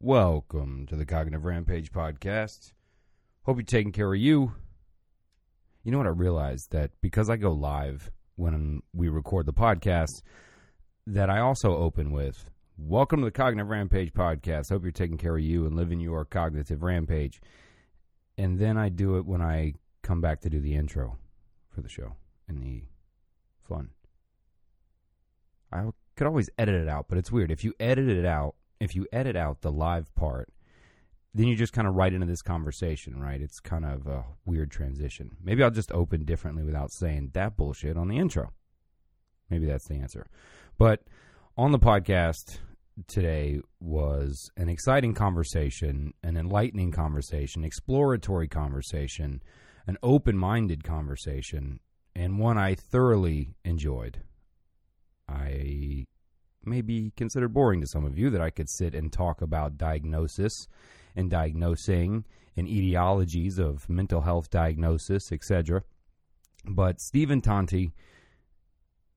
Welcome to the Cognitive Rampage podcast. Hope you're taking care of you. You know what I realized that because I go live when we record the podcast, that I also open with Welcome to the Cognitive Rampage podcast. Hope you're taking care of you and living your cognitive rampage. And then I do it when I come back to do the intro for the show and the fun. I could always edit it out, but it's weird. If you edit it out, if you edit out the live part, then you just kind of write into this conversation, right? It's kind of a weird transition. Maybe I'll just open differently without saying that bullshit on the intro. Maybe that's the answer. But on the podcast today was an exciting conversation, an enlightening conversation, exploratory conversation, an open minded conversation, and one I thoroughly enjoyed. I may be considered boring to some of you that I could sit and talk about diagnosis and diagnosing and etiologies of mental health diagnosis, etc. But Stephen Tonti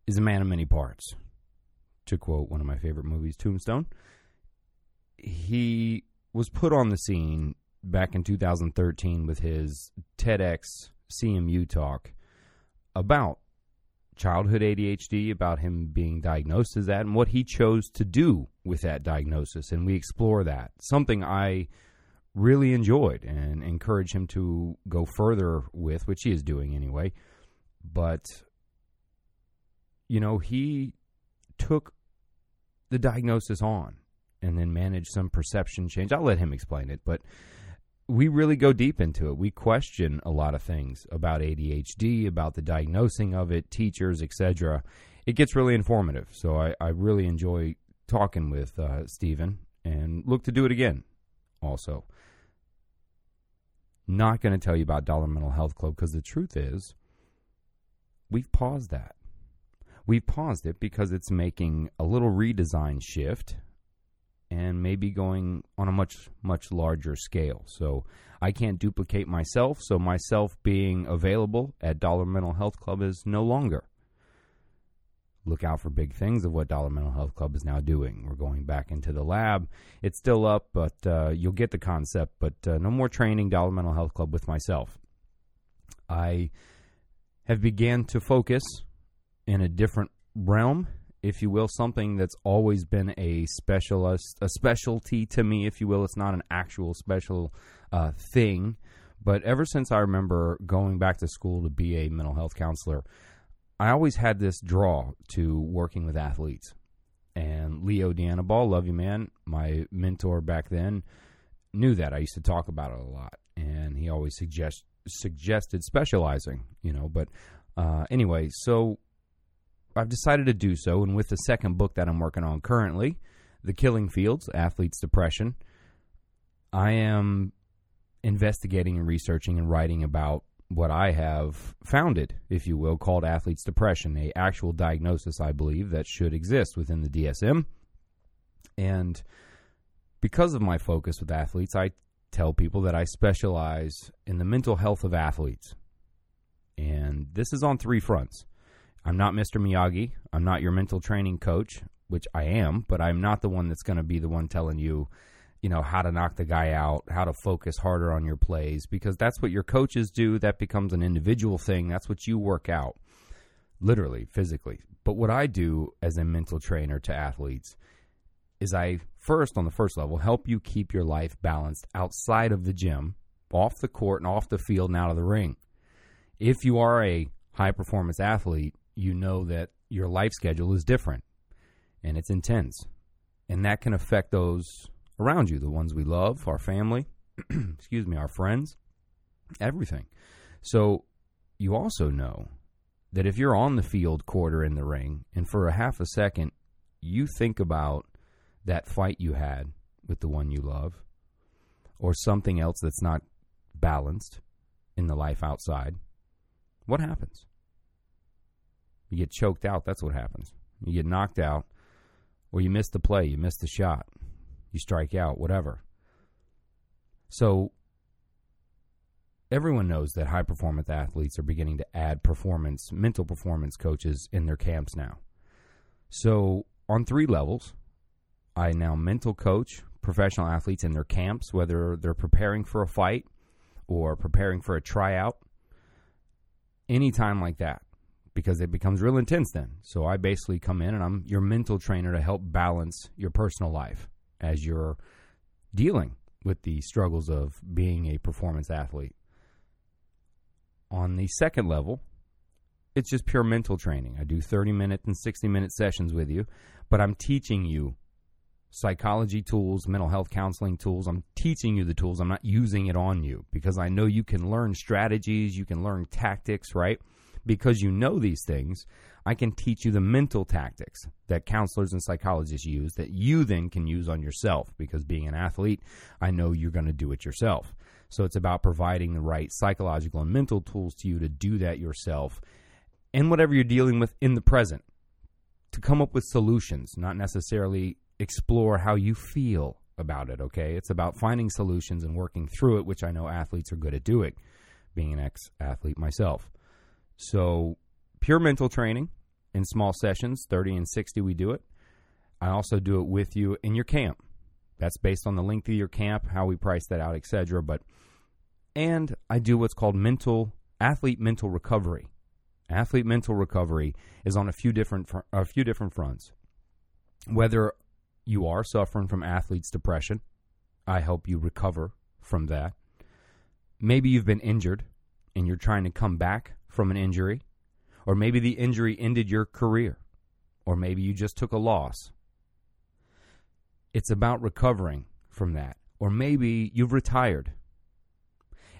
is a man of many parts. To quote one of my favorite movies, Tombstone, he was put on the scene back in 2013 with his TEDx CMU talk about childhood ADHD, about him being diagnosed as that, and what he chose to do with that diagnosis. And we explore that. Something I really enjoyed and encourage him to go further with, which he is doing anyway. But, you know, he took the diagnosis on and then managed some perception change. I'll let him explain it, but we really go deep into it. We question a lot of things about ADHD, about the diagnosing of it, teachers, etc. It gets really informative. So I, I really enjoy talking with uh, Stephen and look to do it again also. Not going to tell you about Dollar Mental Health Club because the truth is, we've paused that. We've paused it because it's making a little redesign shift and maybe going on a much much larger scale. So I can't duplicate myself, so myself being available at Dollar Mental Health Club is no longer. Look out for big things of what Dollar Mental Health Club is now doing. We're going back into the lab. It's still up, but uh, you'll get the concept. But uh, no more training Dollar Mental Health Club with myself. I have began to focus in a different realm if you will, something that's always been a specialist, a specialty to me, if you will. It's not an actual special uh, thing, but ever since I remember going back to school to be a mental health counselor, I always had this draw to working with athletes. And Leo Deanna Ball, love you, man, my mentor back then, knew that. I used to talk about it a lot, and he always suggest suggested specializing, you know. But uh, anyway, so I've decided to do so, and with the second book that I'm working on currently, The Killing Fields Athletes' Depression, I am investigating and researching and writing about what I have founded, if you will, called athletes' depression, a actual diagnosis, I believe, that should exist within the DSM. And because of my focus with athletes, I tell people that I specialize in the mental health of athletes. And this is on three fronts. I'm not Mr. Miyagi. I'm not your mental training coach, which I am, but I'm not the one that's going to be the one telling you, you know, how to knock the guy out, how to focus harder on your plays, because that's what your coaches do. That becomes an individual thing. That's what you work out, literally, physically. But what I do as a mental trainer to athletes is I first, on the first level, help you keep your life balanced outside of the gym, off the court and off the field and out of the ring. If you are a high performance athlete, you know that your life schedule is different and it's intense. And that can affect those around you, the ones we love, our family, excuse me, our friends, everything. So you also know that if you're on the field quarter in the ring and for a half a second you think about that fight you had with the one you love or something else that's not balanced in the life outside, what happens? You get choked out. That's what happens. You get knocked out, or you miss the play, you miss the shot, you strike out, whatever. So everyone knows that high performance athletes are beginning to add performance, mental performance coaches in their camps now. So on three levels, I now mental coach, professional athletes in their camps, whether they're preparing for a fight or preparing for a tryout, anytime like that, because it becomes real intense then. So I basically come in and I'm your mental trainer to help balance your personal life as you're dealing with the struggles of being a performance athlete. On the second level, it's just pure mental training. I do 30 minute and 60 minute sessions with you, but I'm teaching you psychology tools, mental health counseling tools. I'm teaching you the tools. I'm not using it on you because I know you can learn strategies, you can learn tactics, right? Because you know these things, I can teach you the mental tactics that counselors and psychologists use that you then can use on yourself because being an athlete, I know you're going to do it yourself. So it's about providing the right psychological and mental tools to you to do that yourself and whatever you're dealing with in the present to come up with solutions, not necessarily explore how you feel about it, okay? It's about finding solutions and working through it, which I know athletes are good at doing, being an ex athlete myself. So, pure mental training in small sessions, 30 and 60, we do it. I also do it with you in your camp. That's based on the length of your camp, how we price that out, etc. But and I do what's called mental athlete mental recovery. Athlete mental recovery is on a few different a few different fronts. Whether you are suffering from athlete's depression, I help you recover from that. Maybe you've been injured and you're trying to come back from an injury, or maybe the injury ended your career, or maybe you just took a loss. It's about recovering from that. Or maybe you've retired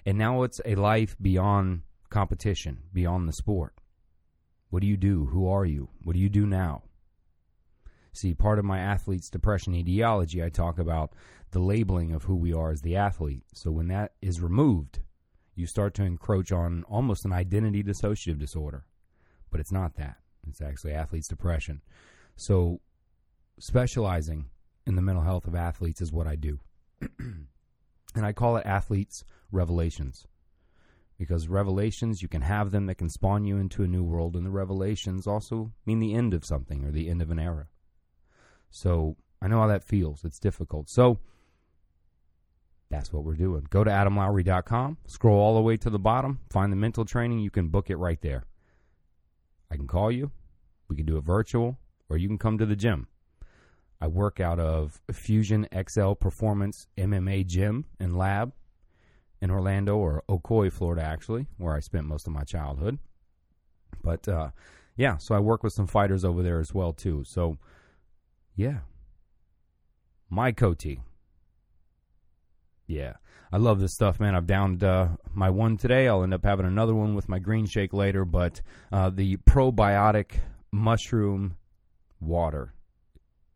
and now it's a life beyond competition, beyond the sport. What do you do? Who are you? What do you do now? See, part of my athlete's depression etiology, I talk about the labeling of who we are as the athlete. So when that is removed, you start to encroach on almost an identity dissociative disorder. But it's not that. It's actually athlete's depression. So specializing in the mental health of athletes is what I do. and I call it athletes revelations because revelations you can have them that can spawn you into a new world and the revelations also mean the end of something or the end of an era so i know how that feels it's difficult so that's what we're doing go to adamlowry.com scroll all the way to the bottom find the mental training you can book it right there i can call you we can do it virtual or you can come to the gym I work out of Fusion XL Performance MMA Gym and Lab in Orlando or Ocoee, Florida, actually, where I spent most of my childhood. But uh, yeah, so I work with some fighters over there as well too. So yeah, my Coty. Yeah, I love this stuff, man. I've downed uh, my one today. I'll end up having another one with my green shake later. But uh, the probiotic mushroom water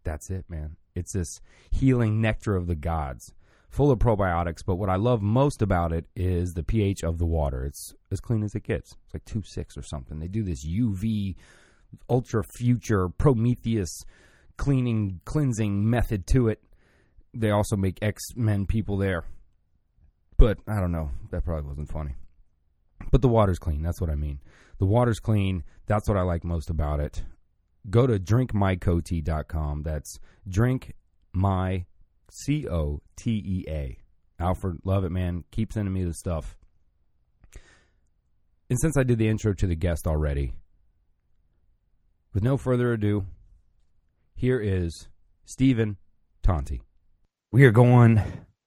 that's it, man. It's this healing nectar of the gods, full of probiotics. But what I love most about it is the pH of the water. It's as clean as it gets. It's like two six or something. They do this UV ultra future Prometheus cleaning cleansing method to it. They also make X Men people there. But I don't know. That probably wasn't funny. But the water's clean. That's what I mean. The water's clean. That's what I like most about it go to drinkmycotea.com. That's drink my C O T E A. Alfred, love it, man. Keep sending me the stuff. And since I did the intro to the guest already, with no further ado, here is Stephen Tonti. We are going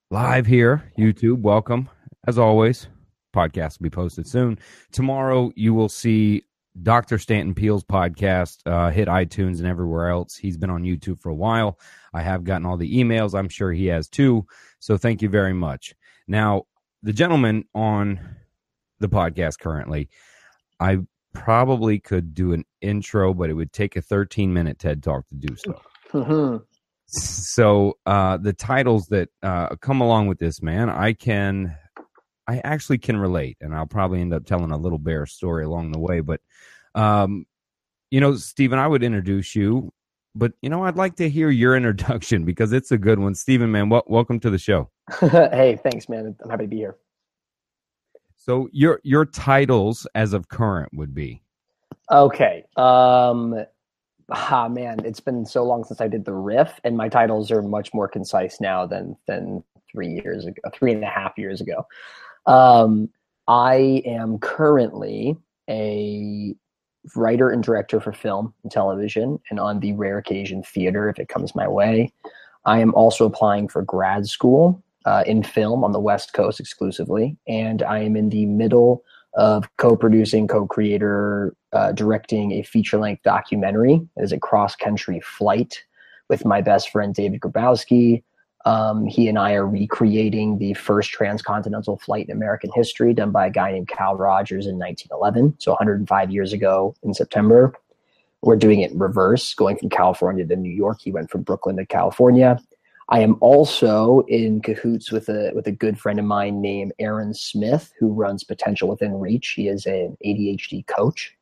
live here, YouTube. Welcome. As always, podcast will be posted soon. Tomorrow, you will see Dr. Stanton Peele's podcast uh, hit iTunes and everywhere else. He's been on YouTube for a while. I have gotten all the emails. I'm sure he has too. So thank you very much. Now, the gentleman on the podcast currently, I probably could do an intro, but it would take a 13 minute TED talk to do so. Mm-hmm. So uh, the titles that uh, come along with this man, I can I actually can relate, and I'll probably end up telling a little bear story along the way. But, um, you know, Stephen, I would introduce you, but you know, I'd like to hear your introduction because it's a good one. Stephen, man, w- welcome to the show. hey, thanks, man. I'm happy to be here. So your your titles as of current would be okay. Um, ah man, it's been so long since I did the riff, and my titles are much more concise now than than three years ago, three and a half years ago. Um, I am currently a writer and director for film and television, and on the rare occasion, theater if it comes my way. I am also applying for grad school uh, in film on the West Coast exclusively, and I am in the middle of co-producing, co-creator, uh, directing a feature-length documentary. It is a cross-country flight with my best friend David Grabowski. Um, he and I are recreating the first transcontinental flight in American history, done by a guy named Cal Rodgers in 1911, so 105 years ago in September. We're doing it in reverse, going from California to New York. He went from Brooklyn to California. I am also in cahoots with a with a good friend of mine named Aaron Smith, who runs Potential Within Reach. He is an ADHD coach.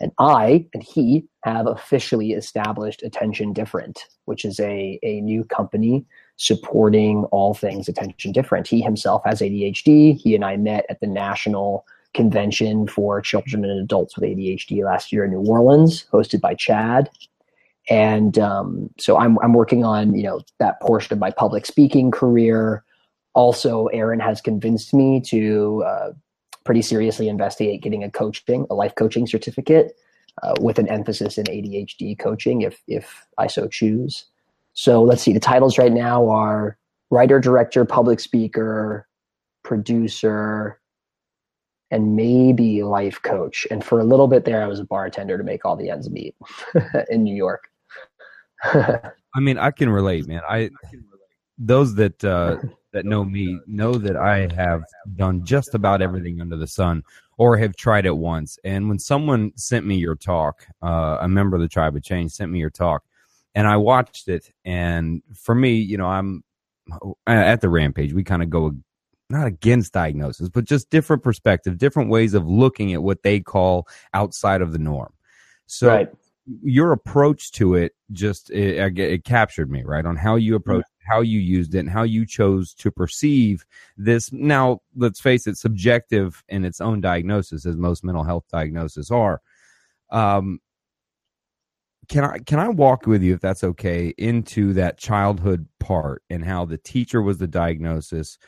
And I and he have officially established Attention Different, which is a, a new company supporting all things Attention Different. He himself has ADHD. He and I met at the National Convention for Children and Adults with ADHD last year in New Orleans, hosted by CHADD and um, so I'm I'm working on you know that portion of my public speaking career. Also, Aaron has convinced me to uh, pretty seriously investigate getting a coaching, a life coaching certificate, uh, with an emphasis in ADHD coaching, if if I so choose. So let's see. The titles right now are writer, director, public speaker, producer, and maybe life coach. And for a little bit there, I was a bartender to make all the ends meet in New York. I mean, I can relate, man. I those that uh, that know me know that I have done just about everything under the sun, or have tried it once. And when someone sent me your talk, uh, a member of the tribe of change sent me your talk, and I watched it. And for me, you know, I'm at the rampage. We kind of go not against diagnosis, but just different perspective, different ways of looking at what they call outside of the norm. So right your approach to it just it, it, captured me right on how you approach yeah. how you used it and how you chose to perceive this. Now let's face it subjective in its own diagnosis as most mental health diagnoses are. Um can I can I walk with you if that's okay into that childhood part and how the teacher was the diagnosis?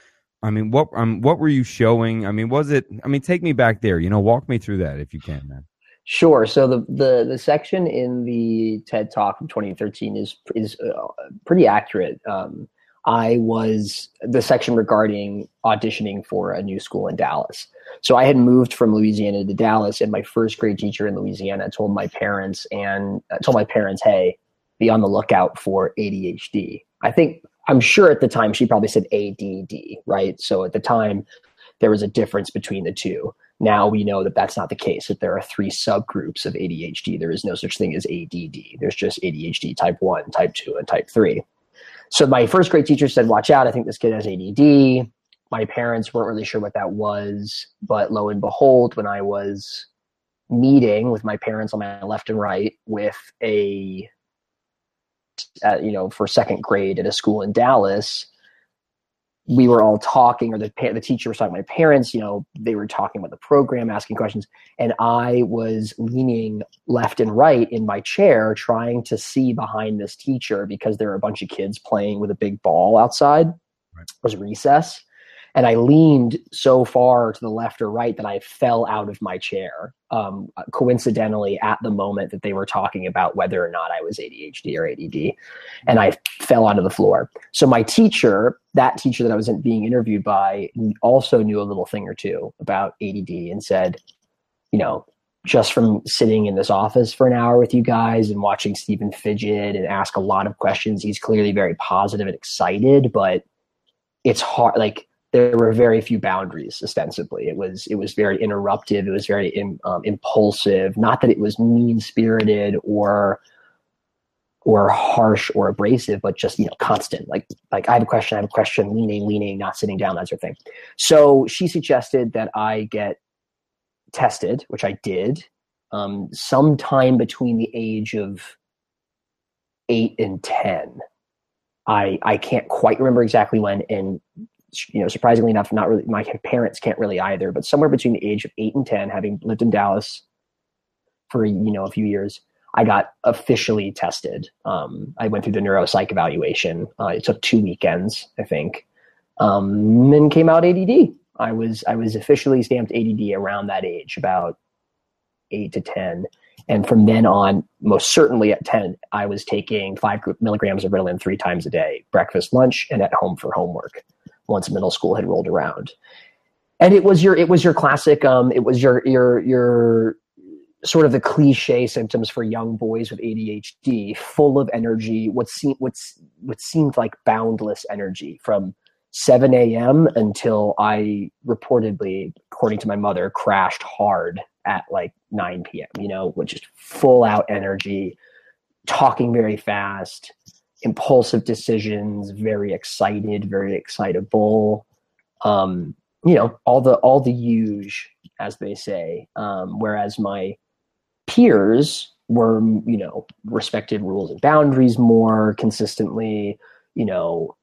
I mean what um what were you showing? I mean was it I mean take me back there you know walk me through that if you can man Sure. So the, the the section in the TED Talk from 2013 is is uh, pretty accurate. Um, I was the section regarding auditioning for a new school in Dallas. So I had moved from Louisiana to Dallas, and my first grade teacher in Louisiana told my parents and uh, told my parents, "Hey, be on the lookout for ADHD." I think I'm sure at the time she probably said ADD, right? So at the time there was a difference between the two. Now we know that that's not the case, that there are three subgroups of ADHD. There is no such thing as ADD. There's just ADHD type 1, type 2, and type 3. So my first grade teacher said, Watch out, I think this kid has ADD. My parents weren't really sure what that was, but lo and behold, when I was meeting with my parents on my left and right with a, uh, you know, for second grade at a school in Dallas, we were all talking, or the the teacher was talking to my parents. You know, they were talking about the program, asking questions, and I was leaning left and right in my chair, trying to see behind this teacher because there were a bunch of kids playing with a big ball outside. Right. It was recess, and I leaned so far to the left or right that I fell out of my chair. Um, coincidentally, at the moment that they were talking about whether or not I was ADHD or ADD, and I fell onto the floor. So my teacher, that teacher that I was being interviewed by, also knew a little thing or two about ADD and said, you know, just from sitting in this office for an hour with you guys and watching Stephen fidget and ask a lot of questions, he's clearly very positive and excited, but it's hard. Like there were very few boundaries ostensibly. It was it was very interruptive. It was very in, um, impulsive. Not that it was mean spirited or or harsh or abrasive but just you know constant. Like like i have a question i have a question leaning leaning not sitting down that sort of thing. So she suggested that i get tested which i did um, sometime between the age of eight and ten. I I can't quite remember exactly when, and you know, surprisingly enough, not really, my parents can't really either, but somewhere between the age of eight and 10, having lived in Dallas for, you know, a few years, I got officially tested. Um, I went through the neuropsych evaluation. Uh, it took two weekends, I think, um, and came out ADD. I was I was officially stamped ADD around that age, about eight to ten, and from then on, most certainly at ten, I was taking five milligrams of Ritalin three times a day, breakfast, lunch, and at home for homework. Once middle school had rolled around, and it was your it was your classic. Um, it was your your your sort of the cliche symptoms for young boys with ADHD, full of energy, what seemed what's what seemed like boundless energy from 7 a.m. until I reportedly, according to my mother, crashed hard at like 9 p.m. You know, with just full out energy, talking very fast, impulsive decisions, very excited, very excitable. Um, you know, all the all the huge, as they say. Um, whereas my peers were, you know, respected rules and boundaries more consistently. You know,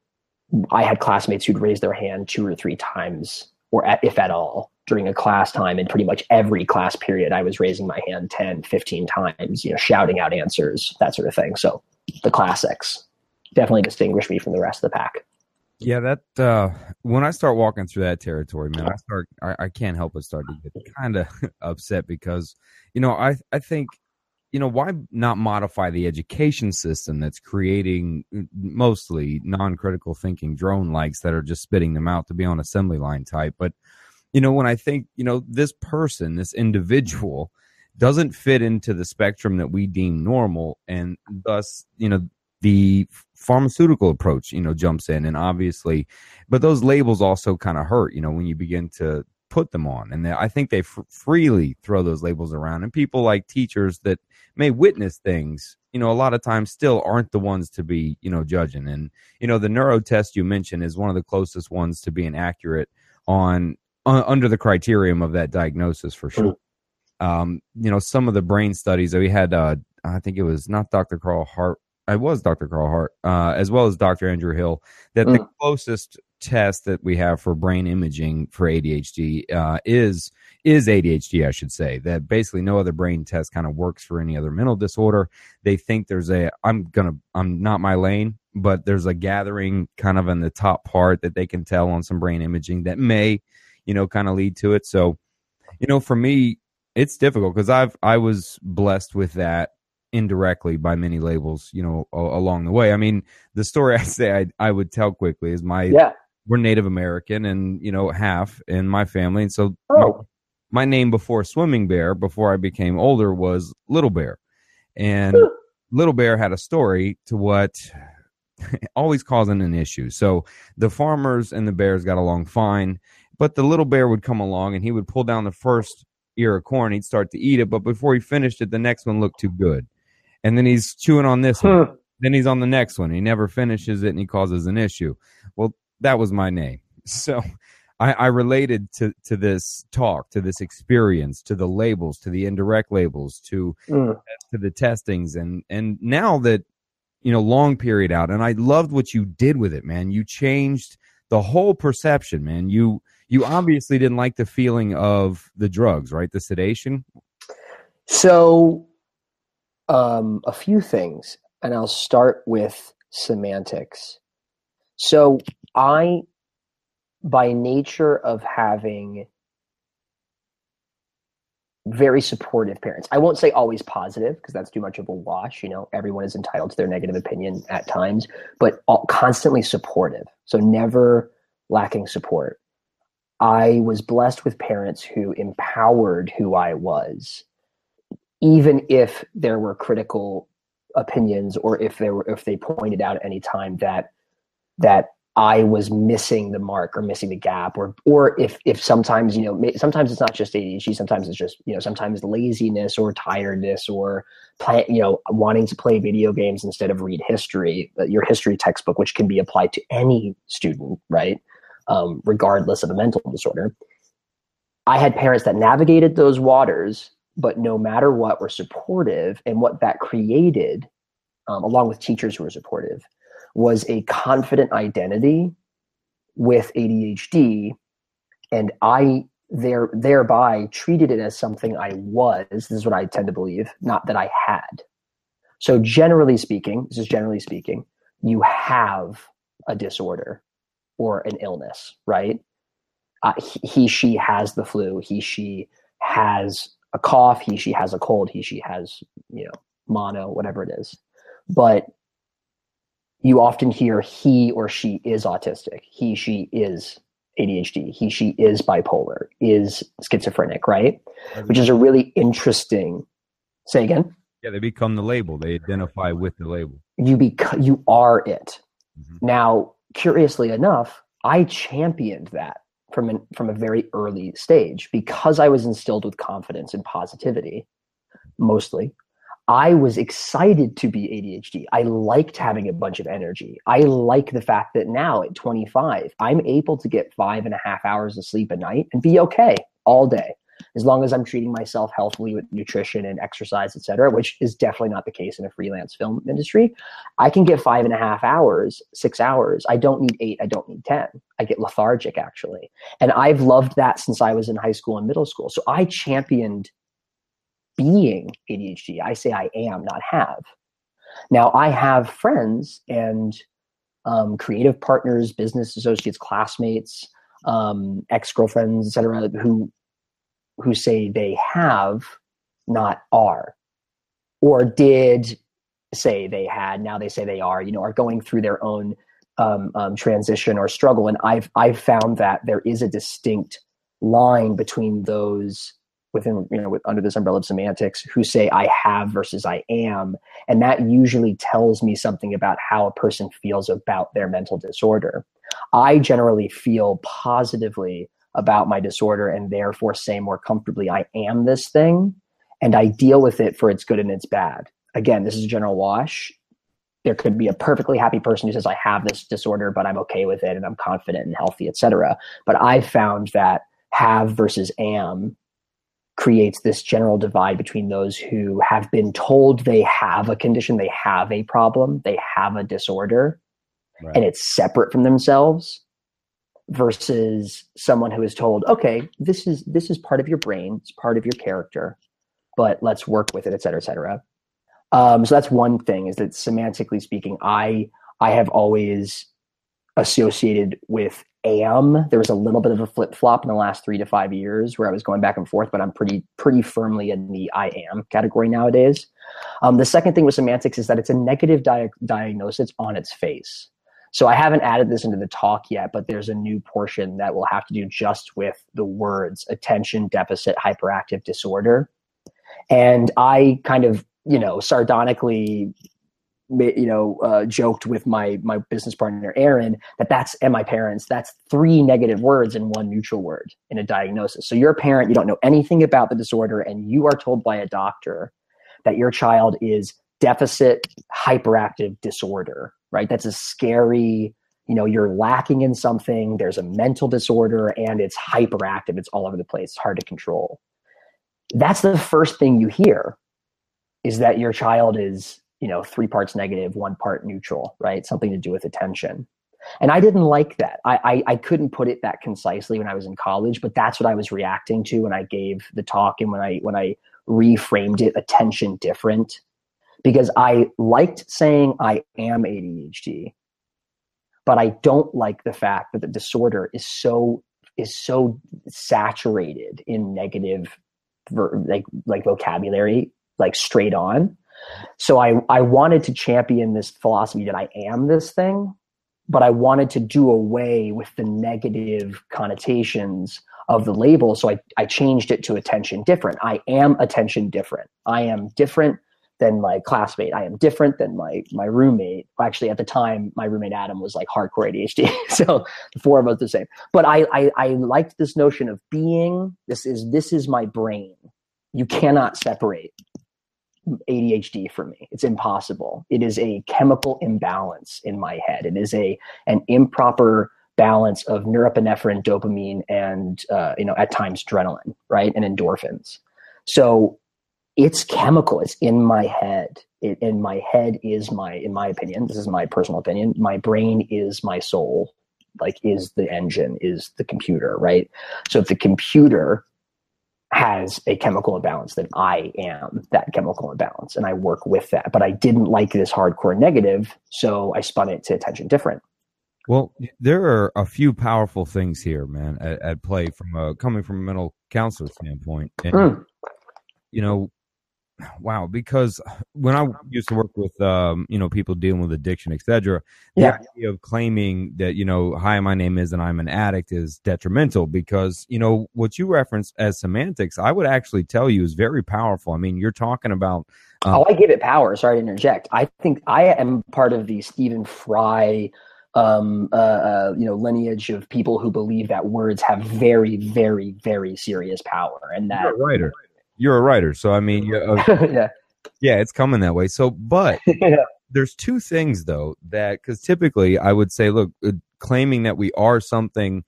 I had classmates who'd raise their hand two or three times, or at, if at all, during a class time. And pretty much every class period, I was raising my hand 10, 15 times, you know, shouting out answers, that sort of thing. So the classics definitely distinguish me from the rest of the pack. Yeah, that uh, when I start walking through that territory, man, I start I, I can't help but start to get kind of upset because you know I I think you know why not modify the education system that's creating mostly non-critical thinking drone likes that are just spitting them out to be on assembly line type, but you know when I think you know this person, this individual doesn't fit into the spectrum that we deem normal and thus you know the pharmaceutical approach, you know, jumps in. And obviously, but those labels also kind of hurt, you know, when you begin to put them on. And they, I think they f- freely throw those labels around. And people like teachers that may witness things, you know, a lot of times still aren't the ones to be, you know, judging. And, you know, the neuro test you mentioned is one of the closest ones to being accurate on uh, under the criterion of that diagnosis for sure. Um, you know, some of the brain studies that we had, uh, I think it was not Dr. Carl Hart I was Dr. Carl Hart, uh, as well as Dr. Andrew Hill, that mm. the closest test that we have for brain imaging for ADHD uh, is is ADHD, I should say. That basically no other brain test kind of works for any other mental disorder. They think there's a I'm gonna I'm not my lane, but there's a gathering kind of in the top part that they can tell on some brain imaging that may, you know, kind of lead to it. So, you know, for me, it's difficult because I've I was blessed with that indirectly by many labels, you know, a- along the way. I mean, the story I say I, I would tell quickly is my yeah. we're Native American and you know half in my family, and so oh. my, my, name before Swimming Bear, before I became older, was Little Bear, and Little Bear had a story to what always causing an issue. So the farmers and the bears got along fine, but the little bear would come along and he would pull down the first ear of corn. He'd start to eat it, but before he finished it, the next one looked too good and then he's chewing on this one. Then he's on the next one. He never finishes it and he causes an issue. Well, that was my name. So I, I related to, to this talk, to this experience, to the labels, to the indirect labels, to mm. to the testings, and and now that you know long period out, and I loved what you did with it, man. You changed the whole perception, man. You you obviously didn't like the feeling of the drugs, right? The sedation. So um, a few things, and I'll start with semantics. So, I, by nature of having very supportive parents, I won't say always positive because that's too much of a wash. You know, everyone is entitled to their negative opinion at times, but constantly supportive. So, never lacking support. I was blessed with parents who empowered who I was even if there were critical opinions or if there were if they pointed out at any time that that I was missing the mark or missing the gap or or if if sometimes you know sometimes it's not just ADHD sometimes it's just you know sometimes laziness or tiredness or play, you know wanting to play video games instead of read history your history textbook which can be applied to any student right um, regardless of a mental disorder. I had parents that navigated those waters but no matter what, were supportive. And what that created, um, along with teachers who were supportive, was a confident identity with ADHD. And I there thereby treated it as something I was. This is what I tend to believe, not that I had. So generally speaking, this is generally speaking, you have a disorder or an illness, right? Uh, he, he, she has the flu. He, she has a cough. He, she has a cold. He, she has, you know, mono, whatever it is. But you often hear he or she is autistic. He, she is ADHD. He, she is bipolar, is schizophrenic, right? Which is a really interesting. Say again. Yeah, they become the label. They identify with the label. You become you are it. Mm-hmm. Now, curiously enough, I championed that from an, from a very early stage because I was instilled with confidence and positivity, mostly. I was excited to be ADHD. I liked having a bunch of energy. I like the fact that now at 25, I'm able to get five and a half hours of sleep a night and be okay all day as long as I'm treating myself healthily with nutrition and exercise, et cetera, which is definitely not the case in a freelance film industry. I can get five and a half hours, six hours. I don't need eight. I don't need 10. I get lethargic actually. And I've loved that since I was in high school and middle school. So I championed being ADHD. I say I am, not have. Now I have friends and um, creative partners, business associates, classmates, um, ex girlfriends, etc., who who say they have, not are, or did say they had. Now they say they are. You know, are going through their own um, um, transition or struggle. And I've I've found that there is a distinct line between those within you know with, under this umbrella of semantics who say I have versus I am, and that usually tells me something about how a person feels about their mental disorder. I generally feel positively about my disorder and therefore say more comfortably I am this thing and I deal with it for its good and its bad. Again, this is a general wash. There could be a perfectly happy person who says I have this disorder but I'm okay with it and I'm confident and healthy, etc. But I found that have versus am creates this general divide between those who have been told they have a condition, they have a problem, they have a disorder, right. and it's separate from themselves versus someone who is told, okay, this is this is part of your brain, it's part of your character, but let's work with it, et cetera, et cetera. Um, so that's one thing is that semantically speaking, I I have always associated with am. There was a little bit of a flip flop in the last three to five years where I was going back and forth, but I'm pretty pretty firmly in the I am category nowadays. Um, the second thing with semantics is that it's a negative di- diagnosis on its face. So I haven't added this into the talk yet, but there's a new portion that will have to do just with the words attention deficit hyperactive disorder. And I kind of, you know, sardonically you know uh, joked with my my business partner aaron that that's and my parents that's three negative words and one neutral word in a diagnosis so you're a parent you don't know anything about the disorder and you are told by a doctor that your child is deficit hyperactive disorder right? That's a scary you know you're lacking in something there's a mental disorder and it's hyperactive it's all over the place it's hard to control. That's the first thing you hear is that your child is you know three parts negative one part neutral right? Something to do with attention. And i didn't like that. I, I, I couldn't put it that concisely when i was in college but that's what i was reacting to when i gave the talk and when i when i reframed it attention different because i liked saying i am adhd but i don't like the fact that the disorder is so is so saturated in negative like like vocabulary like straight on so I, I wanted to champion this philosophy that I am this thing, but I wanted to do away with the negative connotations of the label. So I, I changed it to attention different. I am attention different. I am different than my classmate. I am different than my my roommate. Actually, at the time, my roommate Adam was like hardcore ADHD, so the four of us the same. But I, I I liked this notion of being. This is this is my brain. You cannot separate ADHD for me. It's impossible. It is a chemical imbalance in my head. It is a an improper balance of norepinephrine, dopamine, and uh, you know at times adrenaline, right, and endorphins. So it's chemical. It's in my head. It, and my head is my, in my opinion, this is my personal opinion. My brain is my soul. Like is the engine, is the computer, right? So if the computer has a chemical imbalance, then I am that chemical imbalance and I work with that. But I didn't like this hardcore negative, so I spun it to attention different. Well, there are a few powerful things here, man, at, at play from a coming from a mental counselor standpoint. And, mm. you know, wow, because when I used to work with, um, you know, people dealing with addiction, etc., the yeah. idea of claiming that, you know, hi, my name is and I'm an addict is detrimental because, you know, what you reference as semantics, I would actually tell you is very powerful. I mean, you're talking about. Um, oh, I give it power. Sorry to interject. I think I am part of the Stephen Fry um, uh, uh, you know lineage of people who believe that words have very, very, very serious power, and that writer. You're a writer, so I mean, uh, yeah, yeah, it's coming that way. So, but yeah. there's two things though that because typically I would say, look, uh, claiming that we are something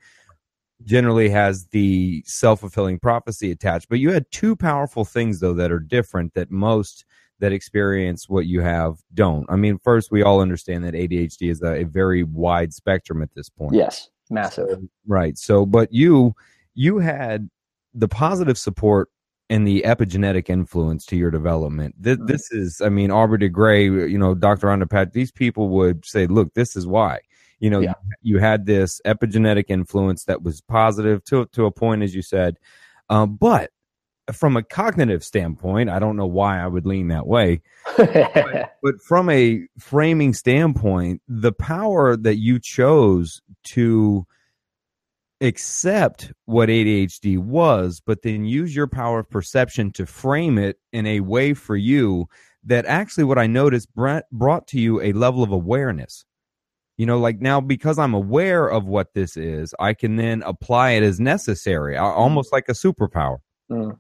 generally has the self-fulfilling prophecy attached but you had two powerful things though that are different that most that experience what you have don't. I mean, first, we all understand that ADHD is a, a very wide spectrum at this point. Yes, massive. So, right. So, but you you had the positive support and the epigenetic influence to your development. This, mm-hmm. this is, I mean, Aubrey de Grey, you know, Dr. Rhonda Pat, these people would say, look, this is why. You know, yeah. you, you, had this epigenetic influence that was positive to to a point, as you said, um, but from a cognitive standpoint, I don't know why I would lean that way, but, but, from a framing standpoint, the power that you chose to accept what ADHD was, but then use your power of perception to frame it in a way for you that actually what I noticed brought to you a level of awareness. You know, like now because I'm aware of what this is, I can then apply it as necessary, almost like a superpower. Mm.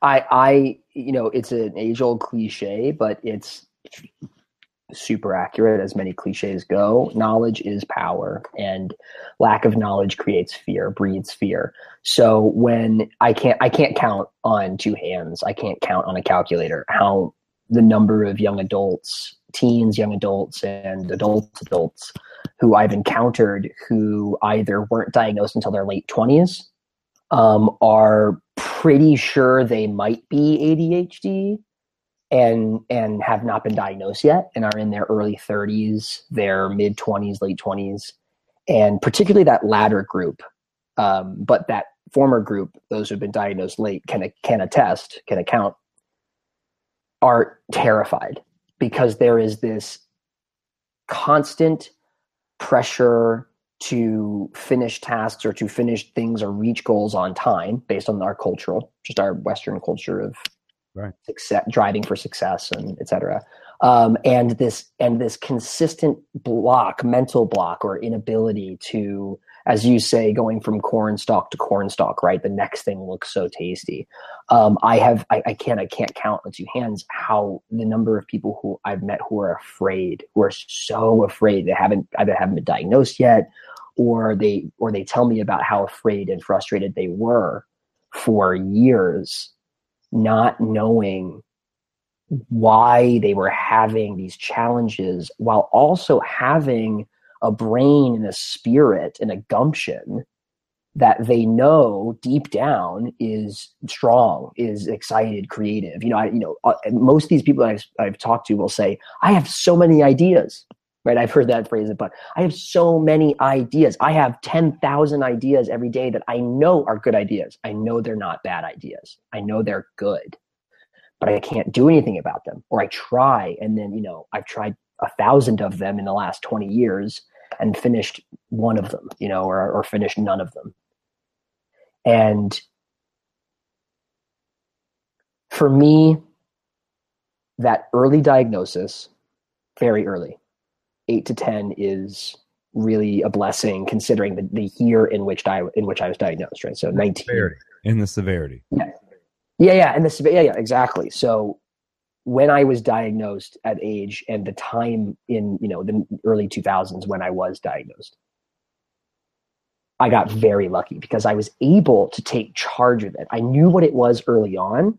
I, I, you know, it's an age old cliche, but it's super accurate as many cliches go. Knowledge is power, and lack of knowledge creates fear, breeds fear. So when I can't, I can't count on two hands. I can't count on a calculator how the number of young adults, teens, young adults, and adult adults who I've encountered who either weren't diagnosed until their late twenties, um, are pretty sure they might be ADHD and and have not been diagnosed yet and are in their early 30s, their mid 20s, late 20s, and particularly that latter group. Um, but that former group, those who've been diagnosed late, can can attest, can account, are terrified because there is this constant pressure to finish tasks or to finish things or reach goals on time based on our cultural, just our Western culture of right. success, driving for success and etc. Um, and this and this consistent block, mental block or inability to, as you say, going from corn stalk to corn stalk, right? The next thing looks so tasty. Um, I have I, I can't I can't count on two hands how the number of people who I've met who are afraid, who are so afraid they haven't either haven't been diagnosed yet or they or they tell me about how afraid and frustrated they were for years not knowing why they were having these challenges while also having a brain and a spirit and a gumption that they know deep down is strong, is excited, creative. You know, I, you know, uh, most of these people I've, I've talked to will say, "I have so many ideas right? I've heard that phrase, but I have so many ideas. I have 10,000 ideas every day that I know are good ideas. I know they're not bad ideas. I know they're good, but I can't do anything about them. Or I try, and then, you know, I've tried a thousand of them in the last 20 years and finished one of them, you know, or, or finished none of them. And for me, that early diagnosis, very early, eight to ten is really a blessing considering the, the year in which I in which I was diagnosed, right? So nineteen in the severity. Yeah. Yeah, yeah, and the yeah, yeah, exactly. So when I was diagnosed at age and the time in, you know, the early 2000s when I was diagnosed, I got very lucky because I was able to take charge of it. I knew what it was early on,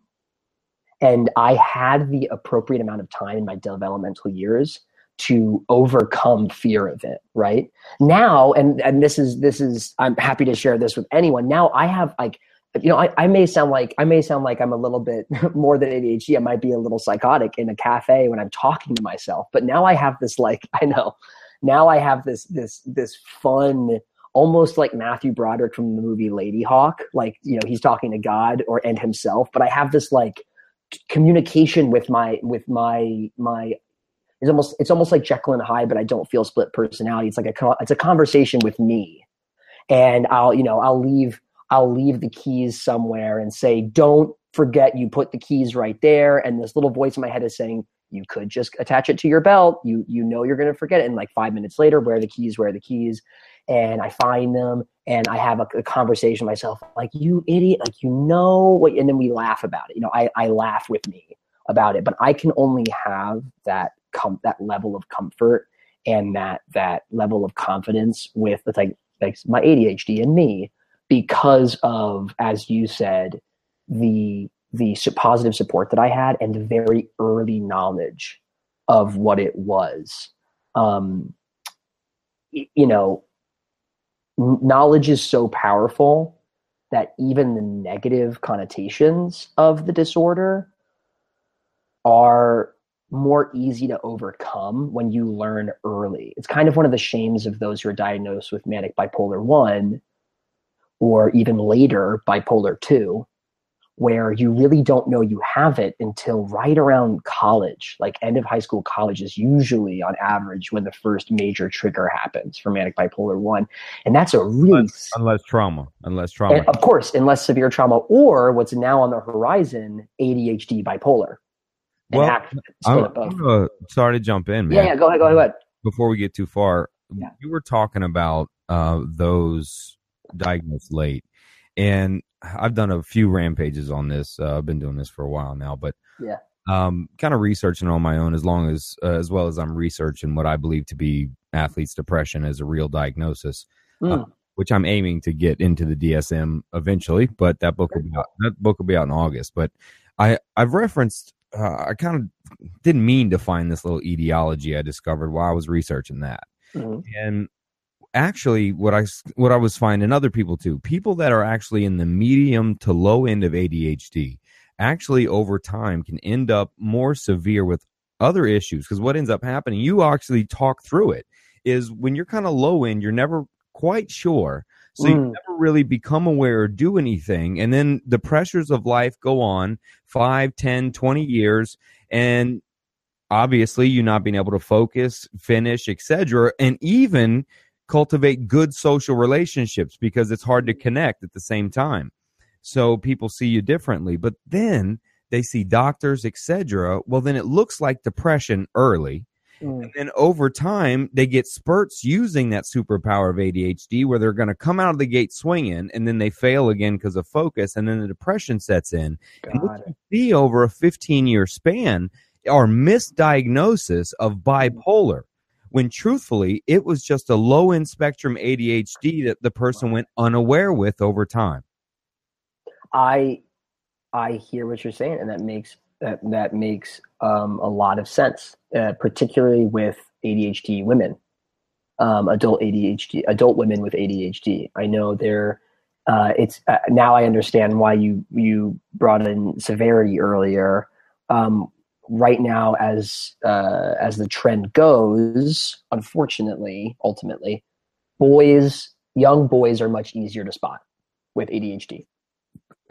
and I had the appropriate amount of time in my developmental years to overcome fear of it right now and and this is this is i'm happy to share this with anyone now i have like you know, I, I may sound like I may sound like I'm a little bit more than ADHD. I might be a little psychotic in a cafe when I'm talking to myself. But now I have this like I know. Now I have this this this fun, almost like Matthew Broderick from the movie Ladyhawke. Like you know, he's talking to God or and himself. But I have this like communication with my with my my it's almost it's almost like Jekyll and Hyde, but I don't feel split personality. It's like a it's a conversation with me, and I'll you know I'll leave I'll leave the keys somewhere and say don't forget you put the keys right there, and this little voice in my head is saying you could just attach it to your belt. You you know you're to forget it, and like five minutes later, where are the keys? Where are the keys? And I find them, and I have a, a conversation with myself, like you idiot, like you know what, and then we laugh about it. You know, I I laugh with me about it, but I can only have that com- that level of comfort and that that level of confidence with like like my ADHD and me because of as you said the the positive support that I had and the very early knowledge of what it was. Um, you know, knowledge is so powerful that even the negative connotations of the disorder are more easy to overcome when you learn early. It's kind of one of the shames of those who are diagnosed with manic bipolar 1 or even later bipolar 2 where you really don't know you have it until right around college. Like end of high school college is usually on average when the first major trigger happens for manic bipolar 1. And that's a really unless, unless trauma, unless trauma. Of course, unless severe trauma or what's now on the horizon ADHD bipolar well, I'm, I'm uh, sorry to jump in, man. Yeah, yeah, go ahead, go ahead. Before we get too far, yeah. you were talking about uh, those diagnosed late, and I've done a few rampages on this. Uh, I've been doing this for a while now, but yeah, um, kind of researching on my own as long as uh, as well as I'm researching what I believe to be athletes' depression as a real diagnosis. Mm. which I'm aiming to get into the DSM eventually, but that book will be out, that book will be out in August. But I I've referenced uh, I kind of didn't mean to find this little etiology I discovered while I was researching that. Mm-hmm. And actually what I what I was finding other people too, people that are actually in the medium to low end of ADHD actually over time can end up more severe with other issues because what ends up happening you actually talk through it is when you're kind of low end you're never quite sure so mm. you never really become aware or do anything. And then the pressures of life go on 5, 10, 20 years. And obviously you not being able to focus, finish, etc. And even cultivate good social relationships because it's hard to connect at the same time. So people see you differently. But then they see doctors, etc. Well, then it looks like depression early Mm. And then over time, they get spurts using that superpower of ADHD where they're going to come out of the gate swinging and then they fail again because of focus. And then the depression sets in. Got and what you see over a 15 year span are misdiagnosis of bipolar when truthfully it was just a low end spectrum ADHD that the person went unaware with over time. I I hear what you're saying and that makes that that makes um, a lot of sense, uh, particularly with ADHD women, um, adult ADHD, adult women with ADHD. I know they're. Uh, it's uh, now I understand why you you brought in severity earlier. Um, right now, as uh, as the trend goes, unfortunately, ultimately, boys, young boys are much easier to spot with ADHD.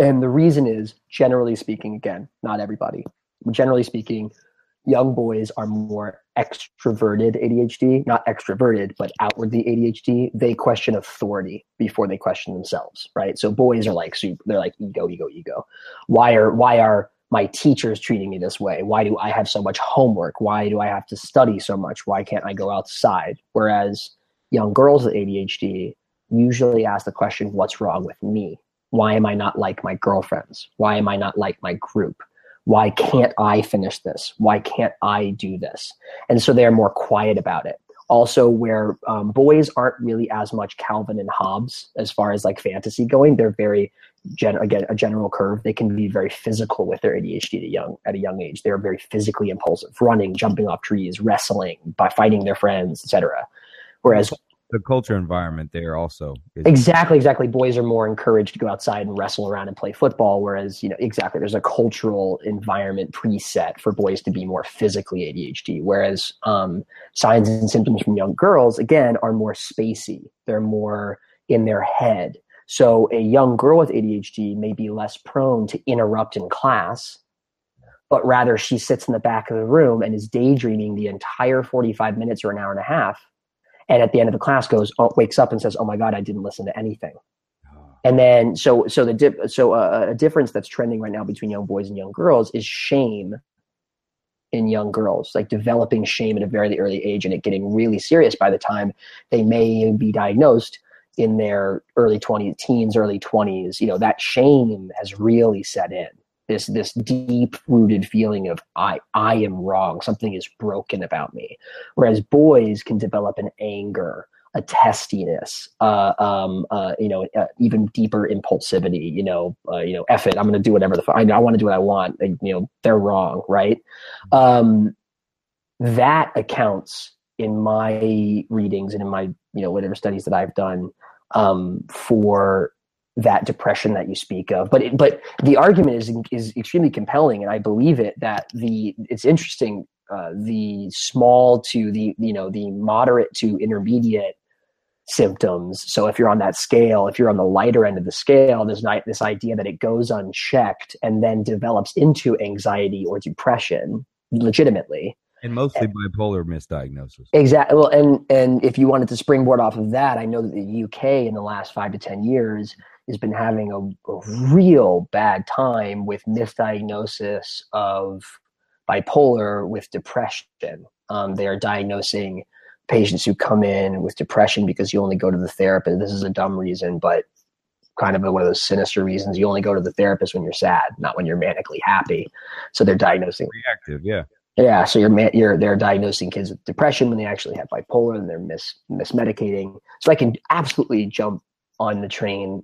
And the reason is, generally speaking, again, not everybody, generally speaking, young boys are more extroverted ADHD, not extroverted, but outwardly ADHD. They question authority before they question themselves, right? So boys are like super, they're like ego, ego, ego. Why are why are my teachers treating me this way? Why do I have so much homework? Why do I have to study so much? Why can't I go outside? Whereas young girls with ADHD usually ask the question, what's wrong with me? Why am I not like my girlfriends? Why am I not like my group? Why can't I finish this? Why can't I do this? And so they're more quiet about it. Also, where um, boys aren't really as much Calvin and Hobbes as far as like fantasy going, they're very gen- again a general curve. They can be very physical with their ADHD at a young at a young age. They're very physically impulsive, running, jumping off trees, wrestling, by fighting their friends, etc. Whereas the culture environment there also. Is- exactly, exactly. Boys are more encouraged to go outside and wrestle around and play football, whereas you know exactly there's a cultural environment preset for boys to be more physically ADHD. Whereas um, signs and symptoms from young girls again are more spacey. They're more in their head. So a young girl with ADHD may be less prone to interrupt in class but rather she sits in the back of the room and is daydreaming the entire 45 minutes or an hour and a half and at the end of the class goes oh, wakes up and says oh my god i didn't listen to anything. Oh. and then so so the dip, so uh, a difference that's trending right now between young boys and young girls is shame in young girls like developing shame at a very early age and it getting really serious by the time they may be diagnosed in their early 20s teens early 20s you know that shame has really set in this this deep rooted feeling of I I am wrong, something is broken about me. Whereas boys can develop an anger, a testiness, uh, um, uh, you know, uh, even deeper impulsivity. You know, uh, you know, F it, I'm going to do whatever the fuck. I, I want to do what I want. you know, they're wrong, right? Um, that accounts in my readings and in my you know whatever studies that I've done um, for that depression that you speak of. But it, but the argument is is extremely compelling, and I believe it that the it's interesting. Uh, the small to the you know the moderate to intermediate symptoms. So if you're on that scale, if you're on the lighter end of the scale, there's not this idea that it goes unchecked and then develops into anxiety or depression legitimately and mostly bipolar misdiagnosis. Exactly. Well, and and if you wanted to springboard off of that, I know that the UK in the last five to ten years has been having a, a real bad time with misdiagnosis of bipolar with depression. Um, they are diagnosing patients who come in with depression because you only go to the therapist. This is a dumb reason, but kind of one of those sinister reasons. You only go to the therapist when you're sad, not when you're manically happy. So they're diagnosing reactive, yeah. Yeah, so you're you're they're diagnosing kids with depression when they actually have bipolar and they're mis mismedicating. So I can absolutely jump on the train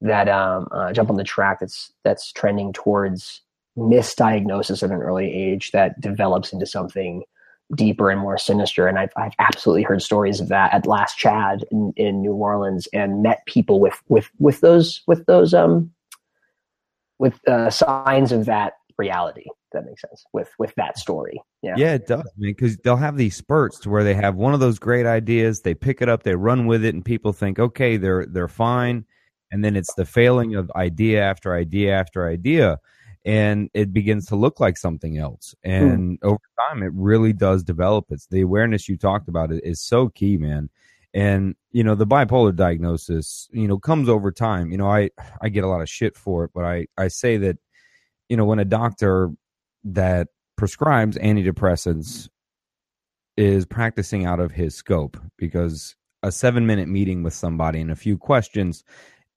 that um, uh, jump on the track that's that's trending towards misdiagnosis at an early age that develops into something deeper and more sinister. And I've, I've absolutely heard stories of that at Last CHADD in, in New Orleans and met people with with with those with those um with uh, signs of that reality that makes sense with with that story. Yeah. Yeah it does man because they'll have these spurts to where they have one of those great ideas they pick it up they run with it and people think okay they're they're fine and then it's the failing of idea after idea after idea and it begins to look like something else hmm. and mm. over time it really does develop it's the awareness you talked about it is so key man and you know the bipolar diagnosis you know comes over time you know i i get a lot of shit for it but i i say that you know when a doctor that prescribes antidepressants is practicing out of his scope because a seven minute meeting with somebody and a few questions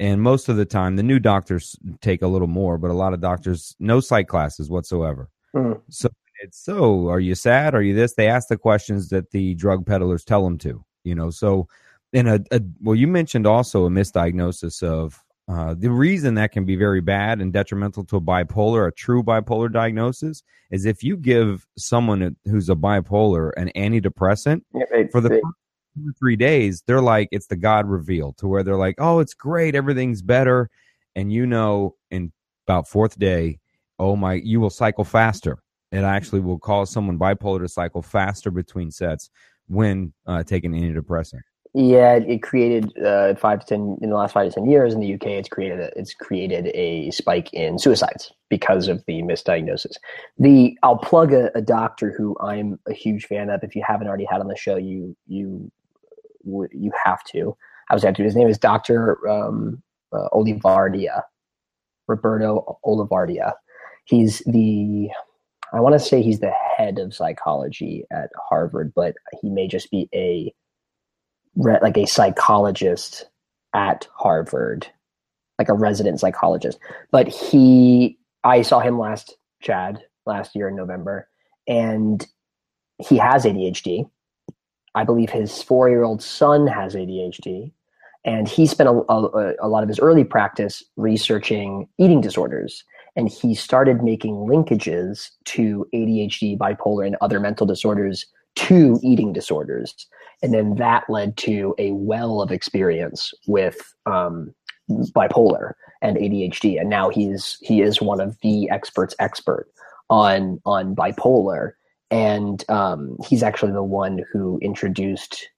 and most of the time the new doctors take a little more but a lot of doctors no psych classes whatsoever. Mm. so it's so are you sad? Are you this? They ask the questions that the drug peddlers tell them to you know? So in a, a well you mentioned also a misdiagnosis of uh, the reason that can be very bad and detrimental to a bipolar, a true bipolar diagnosis, is if you give someone who's a bipolar an antidepressant yeah, for the first two or three days, they're like, it's the God revealed to where they're like, oh, it's great, everything's better. And you know, in about fourth day, oh my, you will cycle faster. It actually will cause someone bipolar to cycle faster between sets when uh, taking antidepressant. Yeah, it created uh, five to ten in the last five to ten years in the UK. It's created a, it's created a spike in suicides because of the misdiagnosis. The I'll plug a, a, doctor who I'm a huge fan of. If you haven't already had on the show, you you you have to. I was to. His name is Doctor um, uh, Olivardia, Roberto Olivardia. He's the I want to say he's the head of psychology at Harvard, but he may just be a like a psychologist at Harvard, like a resident psychologist. But he, I saw him last CHADD last year in November, and he has ADHD. I believe his four year old son has ADHD. And he spent a, a, a, lot of his early practice researching eating disorders. And he started making linkages to ADHD, bipolar, and other mental disorders to eating disorders. And then that led to a well of experience with um, bipolar and ADHD. And now he's he is one of the experts expert on on bipolar. And um, he's actually the one who introduced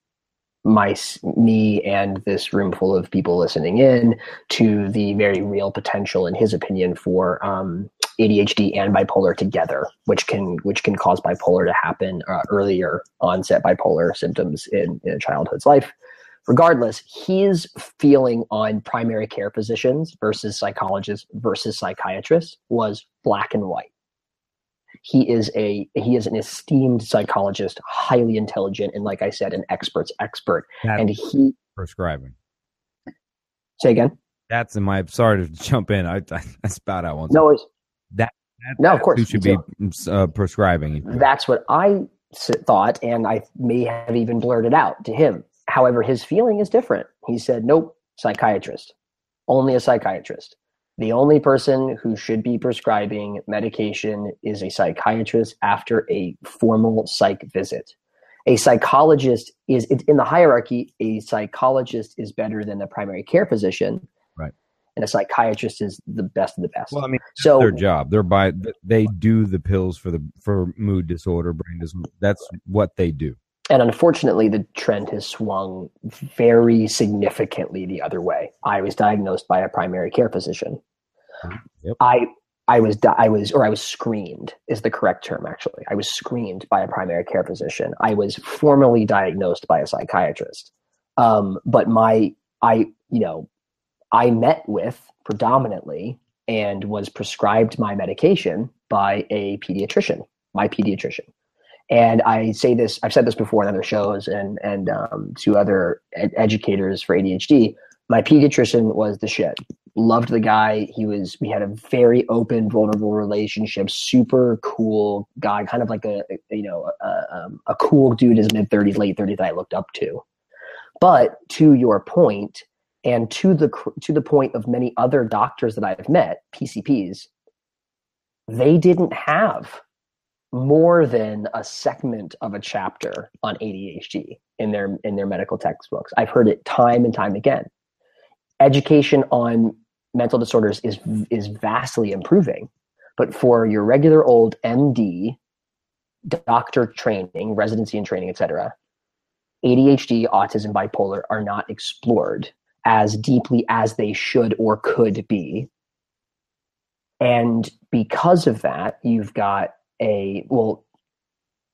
my me and this room full of people listening in to the very real potential, in his opinion, for um, ADHD and bipolar together, which can which can cause bipolar to happen uh, earlier onset bipolar symptoms in, in a childhood's life. Regardless, his feeling on primary care physicians versus psychologists versus psychiatrists was black and white. He is a he is an esteemed psychologist, highly intelligent, and like I said, an expert's expert. That's and he prescribing. Say again. That's in my. Sorry to jump in. I I, I spout out once. No, it's, that, that no, of course. you should be uh, prescribing. That's what I thought, and I may have even blurted out to him. However, his feeling is different. He said, "Nope, psychiatrist, only a psychiatrist." The only person who should be prescribing medication is a psychiatrist after a formal psych visit. A psychologist is in the hierarchy, a psychologist is better than a primary care physician. Right. And a psychiatrist is the best of the best. Well, I mean, so their job. They're by they do the pills for the for mood disorder, brain disorder. That's what they do and unfortunately the trend has swung very significantly the other way. I was diagnosed by a primary care physician. Yep. i i was i was or i was screened is the correct term actually. I was screened by a primary care physician. I was formally diagnosed by a psychiatrist. Um, but my i you know i met with predominantly and was prescribed my medication by a pediatrician my pediatrician and I say this, I've said this before in other shows and and um, to other ed- educators for ADHD. My pediatrician was the shit. Loved the guy. He was. We had a very open, vulnerable relationship. Super cool guy. Kind of like a, you know a, um, a cool dude, in his mid thirties, late thirties that I looked up to. But to your point, and to the to the point of many other doctors that I've met, PCPs, they didn't have more than a segment of a chapter on ADHD in their in their medical textbooks. I've heard it time and time again. Education on mental disorders is is vastly improving, but for your regular old MD, doctor training, residency and training, etc., ADHD, autism, bipolar are not explored as deeply as they should or could be. And because of that, you've got a well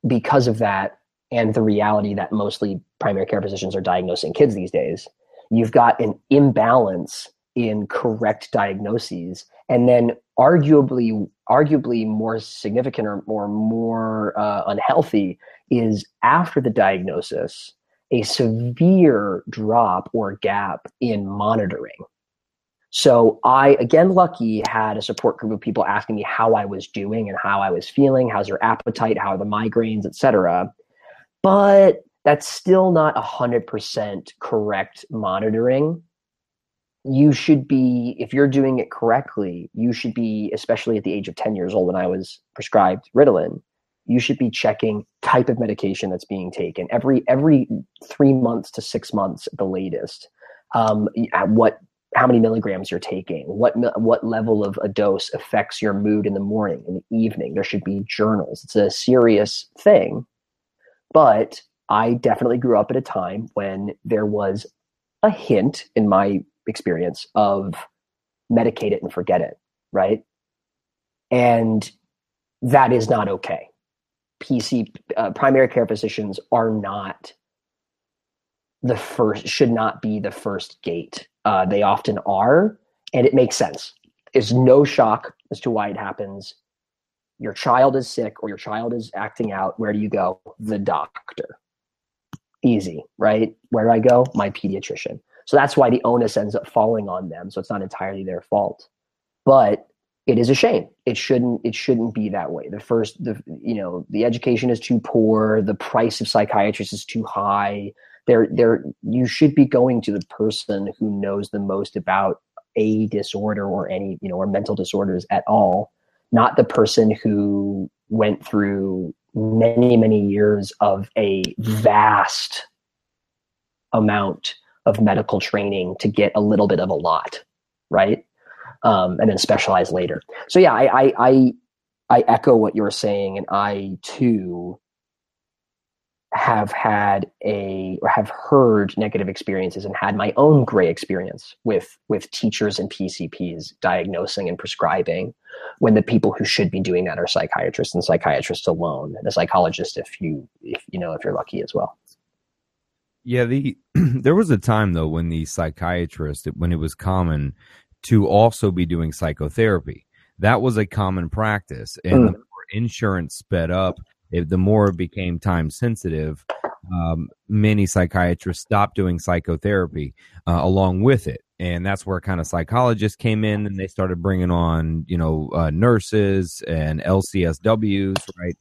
because of that and the reality that mostly primary care physicians are diagnosing kids these days you've got an imbalance in correct diagnoses and then arguably arguably more significant or, or more uh, unhealthy is after the diagnosis a severe drop or gap in monitoring so I, again, lucky had a support group of people asking me how I was doing and how I was feeling. How's your appetite? How are the migraines, etc. But that's still not a hundred percent correct monitoring. You should be, if you're doing it correctly, you should be, especially at the age of 10 years old when I was prescribed Ritalin, you should be checking type of medication that's being taken every every three months to six months at the latest. Um, at what how many milligrams you're taking, what what level of a dose affects your mood in the morning, in the evening. There should be journals. It's a serious thing, but I definitely grew up at a time when there was a hint, in my experience, of medicate it and forget it, right? And that is not okay. PC uh, primary care physicians are not the first should not be the first gate uh, they often are, and it makes sense. There's no shock as to why it happens. Your child is sick or your child is acting out. Where do you go? The doctor. Easy, right? Where do I go? My pediatrician. So that's why the onus ends up falling on them. So it's not entirely their fault. But it is a shame. It shouldn't it shouldn't be that way. The first the you know, the education is too poor, the price of psychiatrists is too high, there there you should be going to the person who knows the most about a disorder or any you know or mental disorders at all not the person who went through many, many years of a vast amount of medical training to get a little bit of a lot, right? Um, and then specialize later. So yeah, I, I, I, I echo what you're saying, and I too have had a or have heard negative experiences and had my own gray experience with with teachers and PCPs diagnosing and prescribing when the people who should be doing that are psychiatrists and psychiatrists alone and a psychologist if you if you know if you're lucky as well. Yeah, the there was a time though when the psychiatrist when it was common to also be doing psychotherapy. That was a common practice and mm. the more insurance sped up the more it became time sensitive, um, many psychiatrists stopped doing psychotherapy uh, along with it. And that's where kind of psychologists came in and they started bringing on, you know, uh, nurses and LCSWs, right?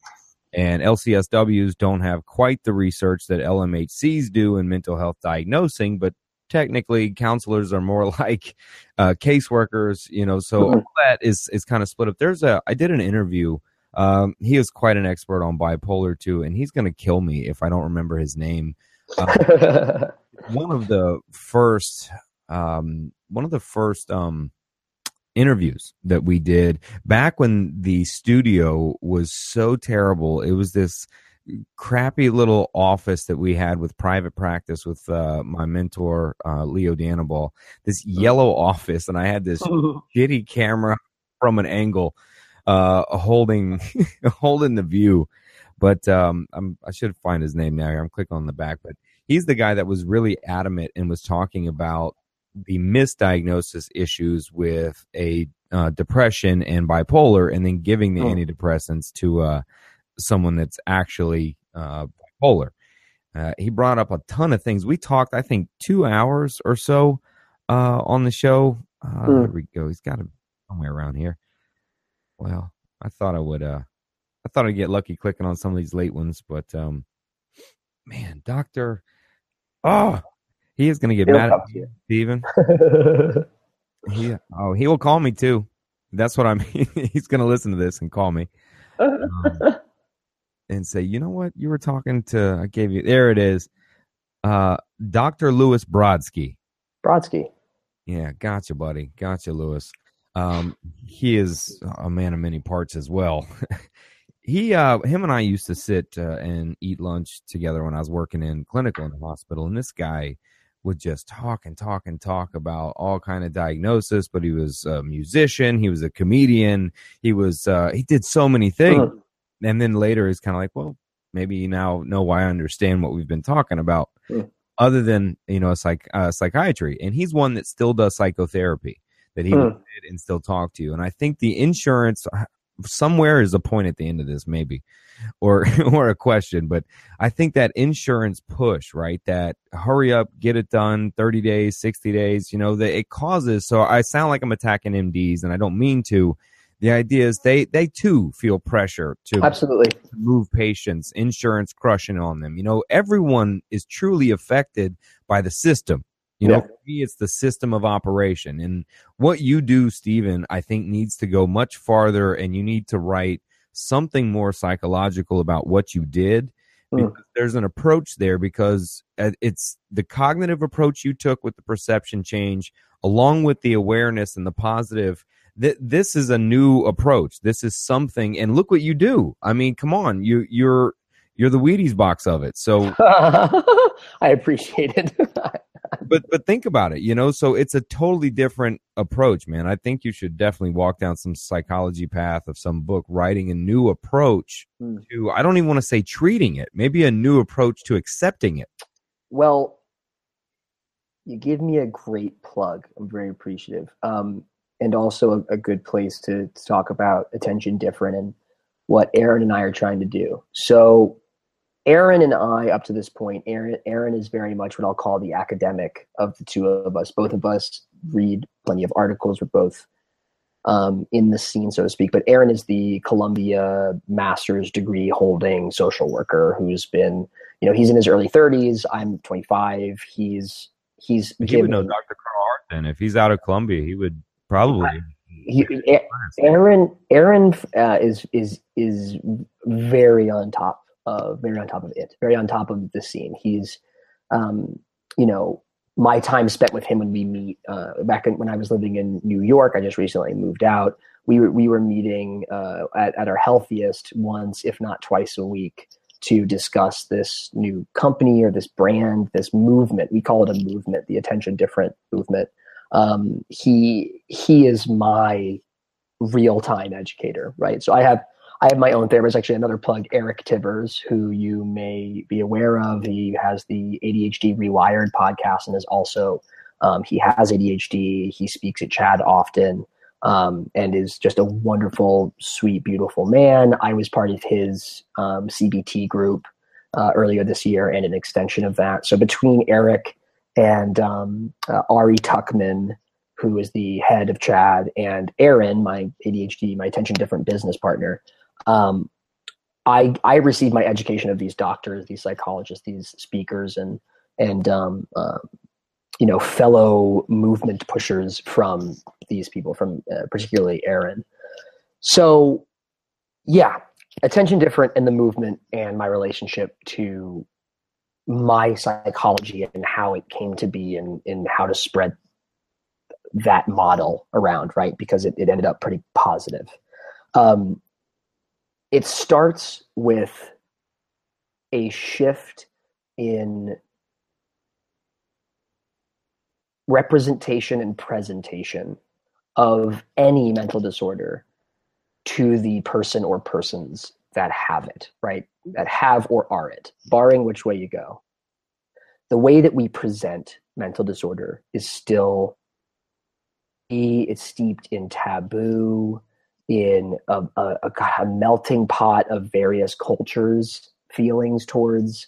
And LCSWs don't have quite the research that LMHCs do in mental health diagnosing, but technically counselors are more like uh, caseworkers, you know, so mm-hmm. all that is, is kind of split up. There's a, I did an interview um, he is quite an expert on bipolar too, and he's going to kill me if I don't remember his name. Um, one of the first, um, one of the first um, interviews that we did back when the studio was so terrible. It was this crappy little office that we had with private practice with uh, my mentor uh, Leo Danabal. This yellow office, and I had this shitty camera from an angle uh, holding holding the view. But um, I'm, I should find his name now. I'm clicking on the back, but he's the guy that was really adamant and was talking about the misdiagnosis issues with a uh, depression and bipolar, and then giving the oh. antidepressants to uh, someone that's actually uh, bipolar. Uh, he brought up a ton of things. We talked, I think, two hours or so uh, on the show. Uh, mm. There we go. He's got him somewhere around here. Well, I thought I would. Uh, I thought I'd get lucky clicking on some of these late ones, but um, man, Doctor, oh, he is going to get He'll mad at you, Stephen. he, oh, he will call me too. That's what I mean. He's going to listen to this and call me um, and say, you know what, you were talking to. I gave you. There it is. Uh, Doctor Lewis Brodsky. Brodsky. Yeah, gotcha, buddy. Gotcha, Lewis. Um, he is a man of many parts as well. he, uh, him and I used to sit uh, and eat lunch together when I was working in clinical in the hospital, and this guy would just talk and talk and talk about all kind of diagnosis. But he was a musician, he was a comedian, he was uh, he did so many things. Uh-huh. And then later, he's kind of like, well, maybe you now know why I understand what we've been talking about. Uh-huh. Other than you know, psych uh, psychiatry, and he's one that still does psychotherapy that he hmm. and still talk to you. And I think the insurance uh, somewhere is a point at the end of this, maybe, or or a question. But I think that insurance push, right? That hurry up, get it done, thirty days, sixty days. You know that it causes. So I sound like I'm attacking MDs, and I don't mean to. The idea is they they too feel pressure to absolutely move patients, insurance crushing on them. You know, everyone is truly affected by the system you know, for me, it's the system of operation. And what you do, Stephen, I think needs to go much farther and you need to write something more psychological about what you did. Mm. There's an approach there because uh, it's the cognitive approach you took with the perception change, along with the awareness and the positive. That this is a new approach. This is something, and look what you do. I mean, come on, you you're you're the Wheaties box of it. So I appreciate it. but but think about it, you know. So it's a totally different approach, man. I think you should definitely walk down some psychology path of some book, writing a new approach hmm. to. I don't even want to say treating it. Maybe a new approach to accepting it. Well, you give me a great plug. I'm very appreciative, um, and also a, a good place to, to talk about attention different and what Aaron and I are trying to do. So Aaron and I, up to this point, Aaron, Aaron is very much what I'll call the academic of the two of us. Both of us read plenty of articles. We're both um, in the scene, so to speak. But Aaron is the Columbia master's degree holding social worker who's been, you know, he's in his early 30s. I'm 25. He's he's he given, would know Dr. Carl Hart then if he's out of Columbia, he would probably he, Aaron Aaron uh, is is is very on top of very on top of it, very on top of the scene. He's, um, you know, my time spent with him when we meet uh, back in, when I was living in New York. I just recently moved out. We were we were meeting uh, at at our healthiest once, if not twice a week, to discuss this new company or this brand, this movement. We call it a movement, the Attention Different movement. Um, he he is my real time educator, right? So I have I have my own therapist. Actually, another plug, Eric Tivers, who you may be aware of. He has the ADHD Rewired podcast and is also um, he has ADHD. He speaks at CHADD often um, and is just a wonderful, sweet, beautiful man. I was part of his um, CBT group uh, earlier this year and an extension of that. So between Eric and um, uh, Ari Tuckman, who is the head of CHADD, and Aaron, my ADHD, my attention different business partner, um, I I received my education of these doctors, these psychologists, these speakers, and and um, uh, you know fellow movement pushers from these people, from uh, particularly Aaron. So, yeah, attention different in the movement and my relationship to my psychology and how it came to be and, and how to spread that model around, right? Because it, it ended up pretty positive. Um, it starts with a shift in representation and presentation of any mental disorder to the person or persons that have it, right? That have or are it, barring which way you go. The way that we present mental disorder is still it's steeped in taboo, in a, a, a, melting pot of various cultures' feelings towards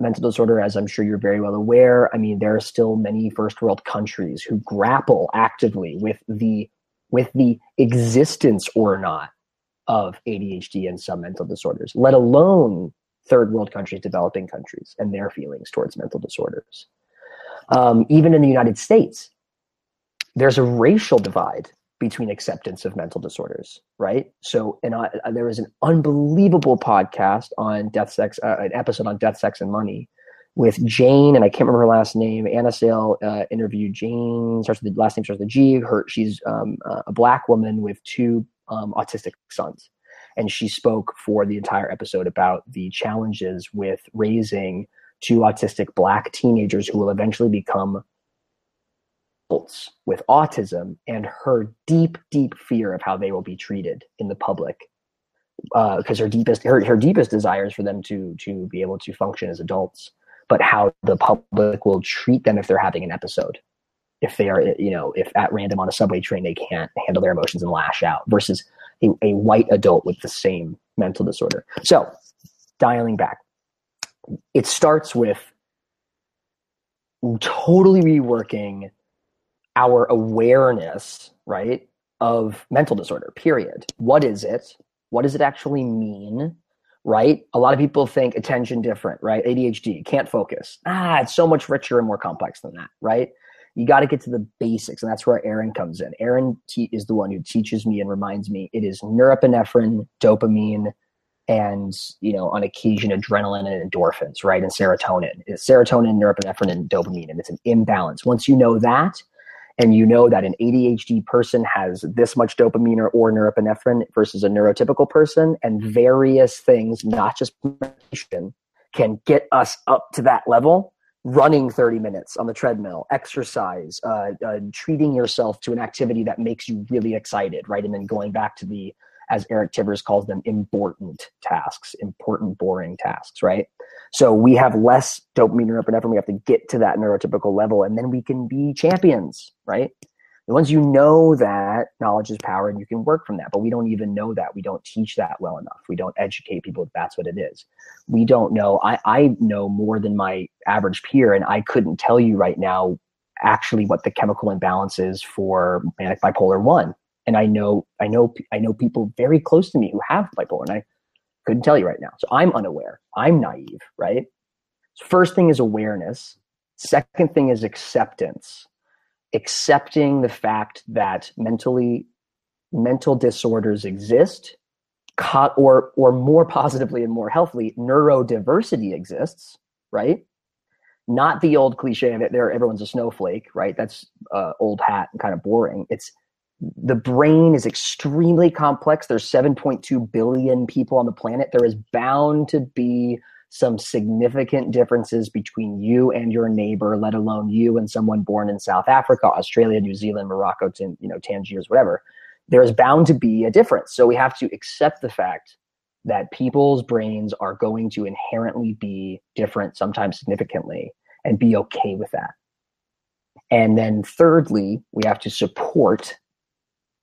mental disorder, as I'm sure you're very well aware. I mean, there are still many first world countries who grapple actively with the with the existence or not of ADHD and some mental disorders, let alone third world countries, developing countries, and their feelings towards mental disorders. Um, even in the United States, there's a racial divide between acceptance of mental disorders, right? So, and I, there was an unbelievable podcast on death, sex, uh, an episode on death, sex, and money with Jane, and I can't remember her last name. Anna Sale uh, interviewed Jane. Starts with the last name starts with a G. Her, she's um, a black woman with two um, autistic sons, and she spoke for the entire episode about the challenges with raising two autistic black teenagers who will eventually become adults with autism and her deep, deep fear of how they will be treated in the public. Because uh, her deepest, her, her deepest desire is for them to to be able to function as adults, but how the public will treat them if they're having an episode, if they are, you know, if at random on a subway train they can't handle their emotions and lash out, versus a, a white adult with the same mental disorder. So, dialing back, it starts with totally reworking our awareness, right, of mental disorder, period. What is it? What does it actually mean? Right? A lot of people think attention different, right? ADHD, can't focus. Ah, it's so much richer and more complex than that, right? You got to get to the basics, and that's where Aaron comes in. Aaron te- is the one who teaches me and reminds me it is norepinephrine, dopamine, and you know on occasion adrenaline and endorphins right and serotonin it's serotonin norepinephrine and dopamine and it's an imbalance once you know that and you know that an ADHD person has this much dopamine or, or norepinephrine versus a neurotypical person, and various things, not just medication, can get us up to that level. Running 30 minutes on the treadmill, exercise, uh, uh, treating yourself to an activity that makes you really excited, right? And then going back to the as Eric Tivers calls them, important tasks, important, boring tasks, right? So we have less dopamine norepinephrine. We have to get to that neurotypical level, and then we can be champions, right? And once you know that knowledge is power, and you can work from that, but we don't even know that. We don't teach that well enough. We don't educate people that that's what it is. We don't know. I, I know more than my average peer, and I couldn't tell you right now actually what the chemical imbalance is for manic bipolar one and I know I know I know people very close to me who have bipolar, and I couldn't tell you right now. So I'm unaware. I'm naive, right? So first thing is awareness. Second thing is acceptance. Accepting the fact that mentally mental disorders exist, or or more positively and more healthily, neurodiversity exists, right? Not the old cliche of it. There, everyone's a snowflake, right? That's uh, old hat and kind of boring. It's the brain is extremely complex. There's 7.2 billion people on the planet. There is bound to be some significant differences between you and your neighbor, let alone you and someone born in South Africa, Australia, New Zealand, Morocco, you know, Tangiers, whatever. There is bound to be a difference. So we have to accept the fact that people's brains are going to inherently be different, sometimes significantly, and be okay with that. And then thirdly, we have to support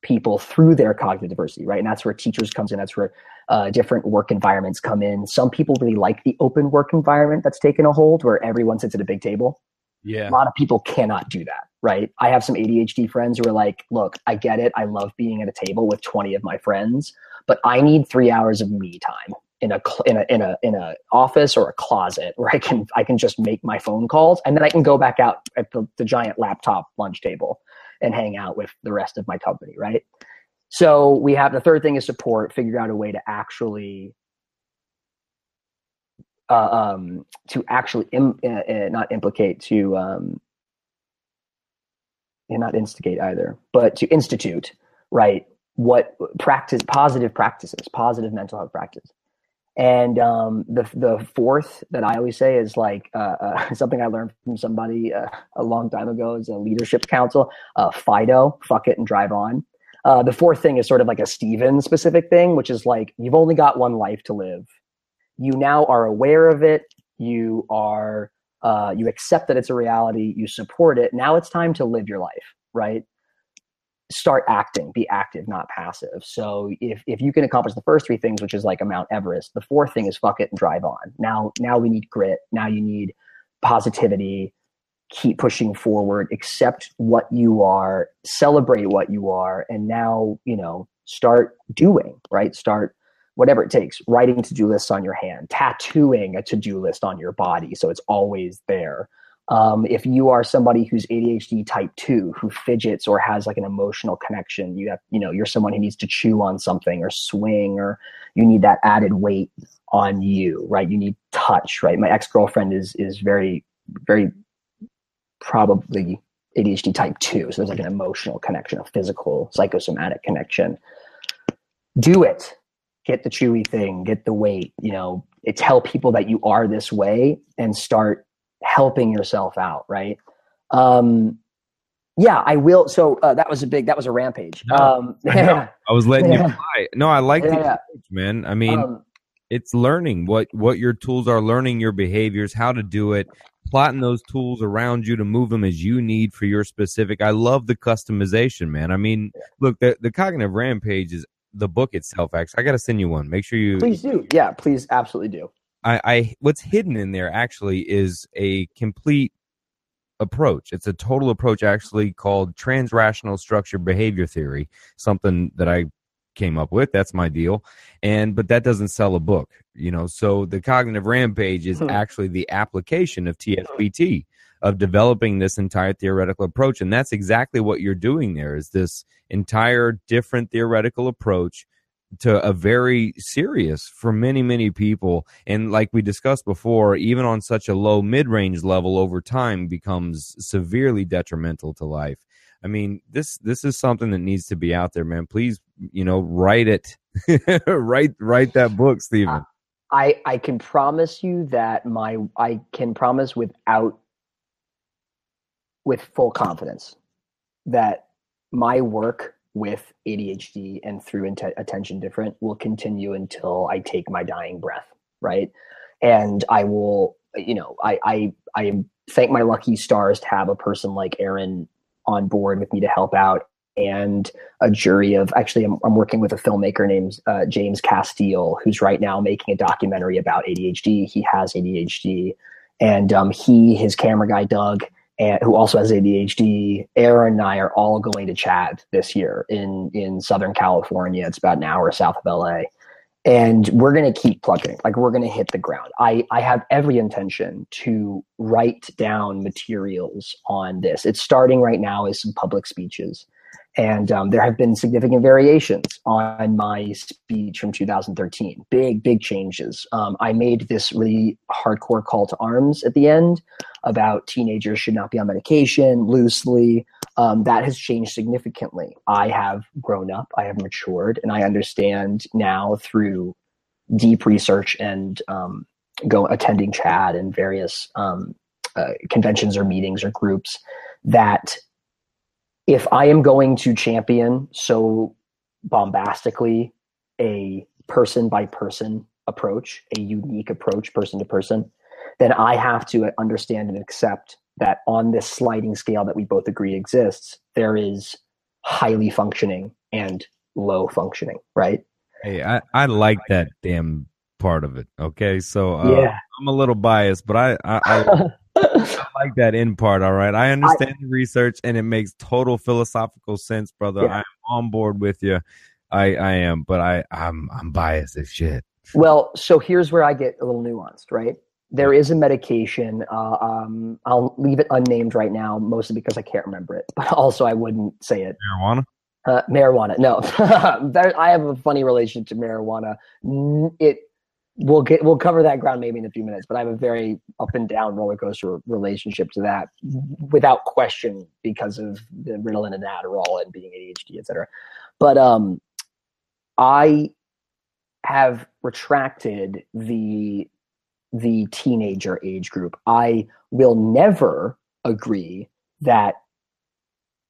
people through their cognitive diversity, right? And that's where teachers comes in. That's where uh, different work environments come in. Some people really like the open work environment that's taken a hold, where everyone sits at a big table. Yeah, a lot of people cannot do that, right? I have some ADHD friends who are like, "Look, I get it. I love being at a table with twenty of my friends, but I need three hours of me time." In a, in a in a in a office or a closet where I can I can just make my phone calls and then I can go back out at the, the giant laptop lunch table and hang out with the rest of my company, right? So we have the third thing is support, figure out a way to actually uh, um, to actually Im- uh, uh, not implicate to um, and not instigate either, but to institute right what practice positive practices, positive mental health practice. And um, the the fourth that I always say is like uh, uh, something I learned from somebody uh, a long time ago is a leadership council. Uh, Fido, fuck it and drive on. Uh, the fourth thing is sort of like a Stephen specific thing, which is like you've only got one life to live. You now are aware of it. You are uh, you accept that it's a reality. You support it. Now it's time to live your life, right? Start acting be active not passive. So if if you can accomplish the first three things which is like a mount everest the fourth thing is fuck it and drive on. Now now we need grit. Now you need positivity. Keep pushing forward. Accept what you are. Celebrate what you are. And now you know start doing right? Start whatever it takes. Writing to-do lists on your hand. Tattooing a to-do list on your body so it's always there um, if you are somebody who's ADHD type two, who fidgets or has like an emotional connection, you have, you know, you're someone who needs to chew on something or swing, or you need that added weight on you, right? You need touch, right? My ex girlfriend is is very, very probably ADHD type two, so there's like an emotional connection, a physical, psychosomatic connection. Do it. Get the chewy thing. Get the weight. You know, tell people that you are this way, and start helping yourself out, right? Um, yeah, I will. So uh, that was a big, that was a rampage. Um, I, I, was letting yeah. you fly. No, I like yeah, the yeah. approach, man. I mean, um, it's learning what what your tools are, learning your behaviors, how to do it, plotting those tools around you to move them as you need for your specific. I love the customization, man. I mean, look, the the cognitive rampage is the book itself. Actually, I got to send you one. Make sure you please do. Yeah, please, absolutely do. I, I what's hidden in there actually is a complete approach. It's a total approach actually called transrational structure behavior theory, something that I came up with. That's my deal. And but that doesn't sell a book, you know. So the cognitive rampage is hmm. actually the application of TSBT of developing this entire theoretical approach and that's exactly what you're doing there is this entire different theoretical approach to a very serious for many many people. And like we discussed before even on such a low mid-range level over time becomes severely detrimental to life. I mean this this is something that needs to be out there man. Please you know write it. Write write that book stephen i i can promise you that my i can promise without with full confidence that my work with ADHD and through int- attention different will continue until I take my dying breath, right? And I will, you know, I I I thank my lucky stars to have a person like Aaron on board with me to help out and a jury of actually I'm, I'm working with a filmmaker named uh, James Castile who's right now making a documentary about ADHD. He has ADHD and um, he his camera guy Doug and who also has ADHD. Aaron and I are all going to chat this year in in Southern California. It's about an hour south of LA. And we're going to keep plugging. Like we're going to hit the ground. I, I have every intention to write down materials on this. It's starting right now as some public speeches. And um, there have been significant variations on my speech from 2013. Big, big changes. Um, I made this really hardcore call to arms at the end about teenagers should not be on medication loosely. Um, that has changed significantly. I have grown up, I have matured, and I understand now through deep research and um, go attending CHADD and various um, uh, conventions or meetings or groups that if I am going to champion so bombastically a person by person approach, a unique approach, person to person, then I have to understand and accept that on this sliding scale that we both agree exists, there is highly functioning and low functioning, right? Hey, I, I like that damn part of it. Okay, so uh, yeah. I'm a little biased, but I I, I, I like that end part. All right, I understand I, the research, and it makes total philosophical sense, brother. Yeah. I'm on board with you. I I am, but I I'm I'm biased as shit. Well, so here's where I get a little nuanced, right? There is a medication. Uh, um, I'll leave it unnamed right now, mostly because I can't remember it, but also I wouldn't say it. Marijuana. Uh, marijuana. No, I have a funny relationship to marijuana. It we'll get we'll cover that ground maybe in a few minutes but i have a very up and down roller coaster relationship to that without question because of the ritalin and adderall and being adhd etc but um i have retracted the the teenager age group. I will never agree that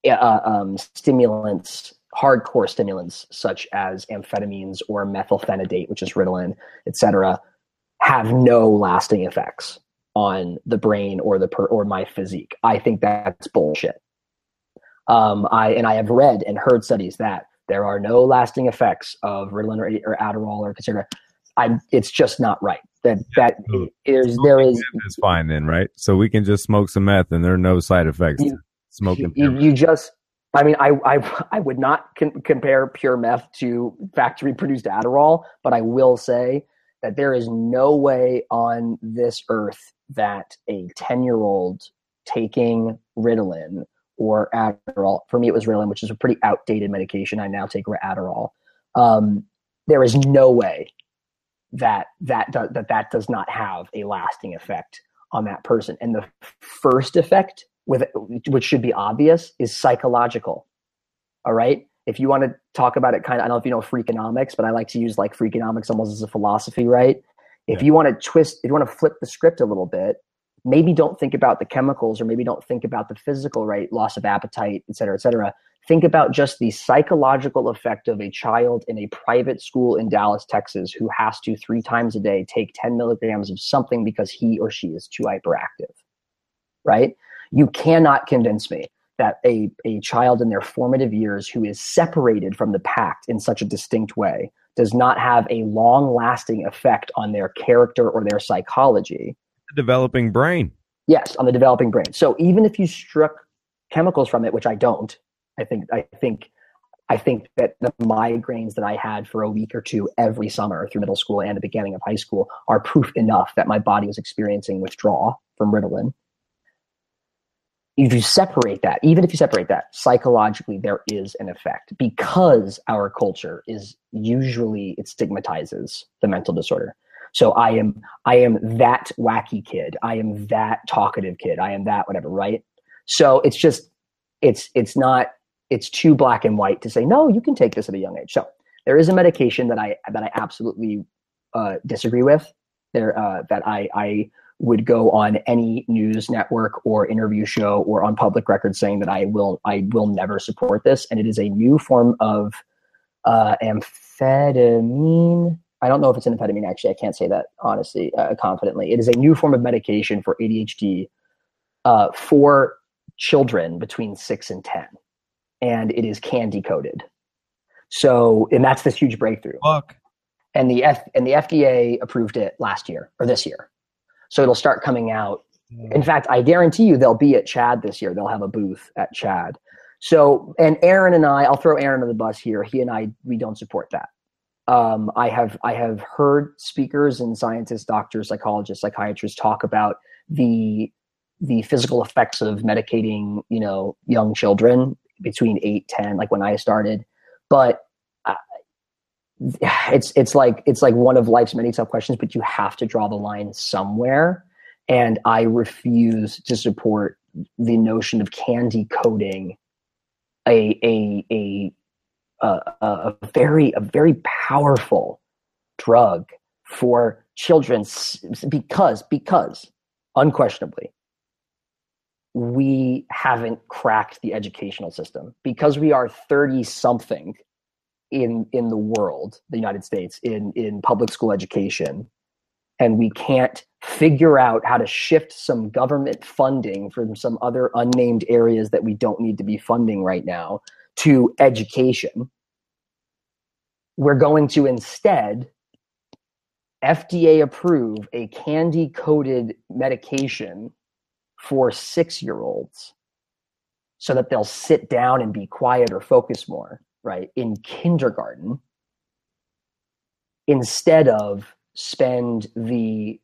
uh, um, stimulants hardcore stimulants such as amphetamines or methylphenidate, which is Ritalin, etc., have no lasting effects on the brain or the per, or my physique. I think that's bullshit. Um, I and I have read and heard studies that there are no lasting effects of Ritalin or, or Adderall or etc. I'm. It's just not right. That that is there is. Is fine then, right? So we can just smoke some meth and there are no side effects. You, smoking. You, you, just I mean, I I, I would not compare pure meth to factory produced Adderall, but I will say that there is no way on this earth that a 10 year old taking Ritalin or Adderall, for me it was Ritalin, which is a pretty outdated medication. I now take Adderall. Um, there is no way that that, do, that that does not have a lasting effect on that person. And the first effect with which should be obvious is psychological. All right. If you want to talk about it, kind of, I don't know if you know Freakonomics, but I like to use like Freakonomics almost as a philosophy, right? If yeah. you want to twist, if you want to flip the script a little bit, maybe don't think about the chemicals or maybe don't think about the physical, right? Loss of appetite, et cetera, et cetera. Think about just the psychological effect of a child in a private school in Dallas, Texas, who has to three times a day take 10 milligrams of something because he or she is too hyperactive, right? You cannot convince me that a, a child in their formative years who is separated from the pact in such a distinct way does not have a long lasting effect on their character or their psychology. The developing brain. Yes, on the developing brain. So even if you struck chemicals from it, which I don't, I think I think I think that the migraines that I had for a week or two every summer through middle school and the beginning of high school are proof enough that my body was experiencing withdrawal from Ritalin if you separate that, even if you separate that, psychologically there is an effect because our culture is usually it stigmatizes the mental disorder. So I am I am that wacky kid. I am that talkative kid. I am that whatever, right? So it's just it's it's not it's too black and white to say no, you can take this at a young age. So there is a medication that I that I absolutely uh, disagree with. There uh, that I I would go on any news network or interview show or on public record saying that I will I will never support this. And it is a new form of uh, amphetamine. I don't know if it's an amphetamine. Actually, I can't say that honestly, uh, confidently. It is a new form of medication for ADHD uh, for children between six and ten, and it is candy coated. So, and that's this huge breakthrough. Fuck. And the F and the FDA approved it last year or this year. So it'll start coming out. In fact, I guarantee you they'll be at CHADD this year. They'll have a booth at CHADD. So, and Aaron and I, I'll throw Aaron on the bus here. He and I, we don't support that. Um, I have I have heard speakers and scientists, doctors, psychologists, psychiatrists talk about the the physical effects of medicating, you know, young children between 8 10 like when i started but it's it's like it's like one of life's many tough questions but you have to draw the line somewhere. And i refuse to support the notion of candy coating a a a a, a very a very powerful drug for children because because unquestionably we haven't cracked the educational system. Because we are 30 something in in the world the united states in in public school education. And we can't figure out how to shift some government funding from some other unnamed areas that we don't need to be funding right now to education. We're going to instead FDA approve a candy coated medication for six year olds so that they'll sit down and be quiet or focus more, right? In kindergarten, instead of spend the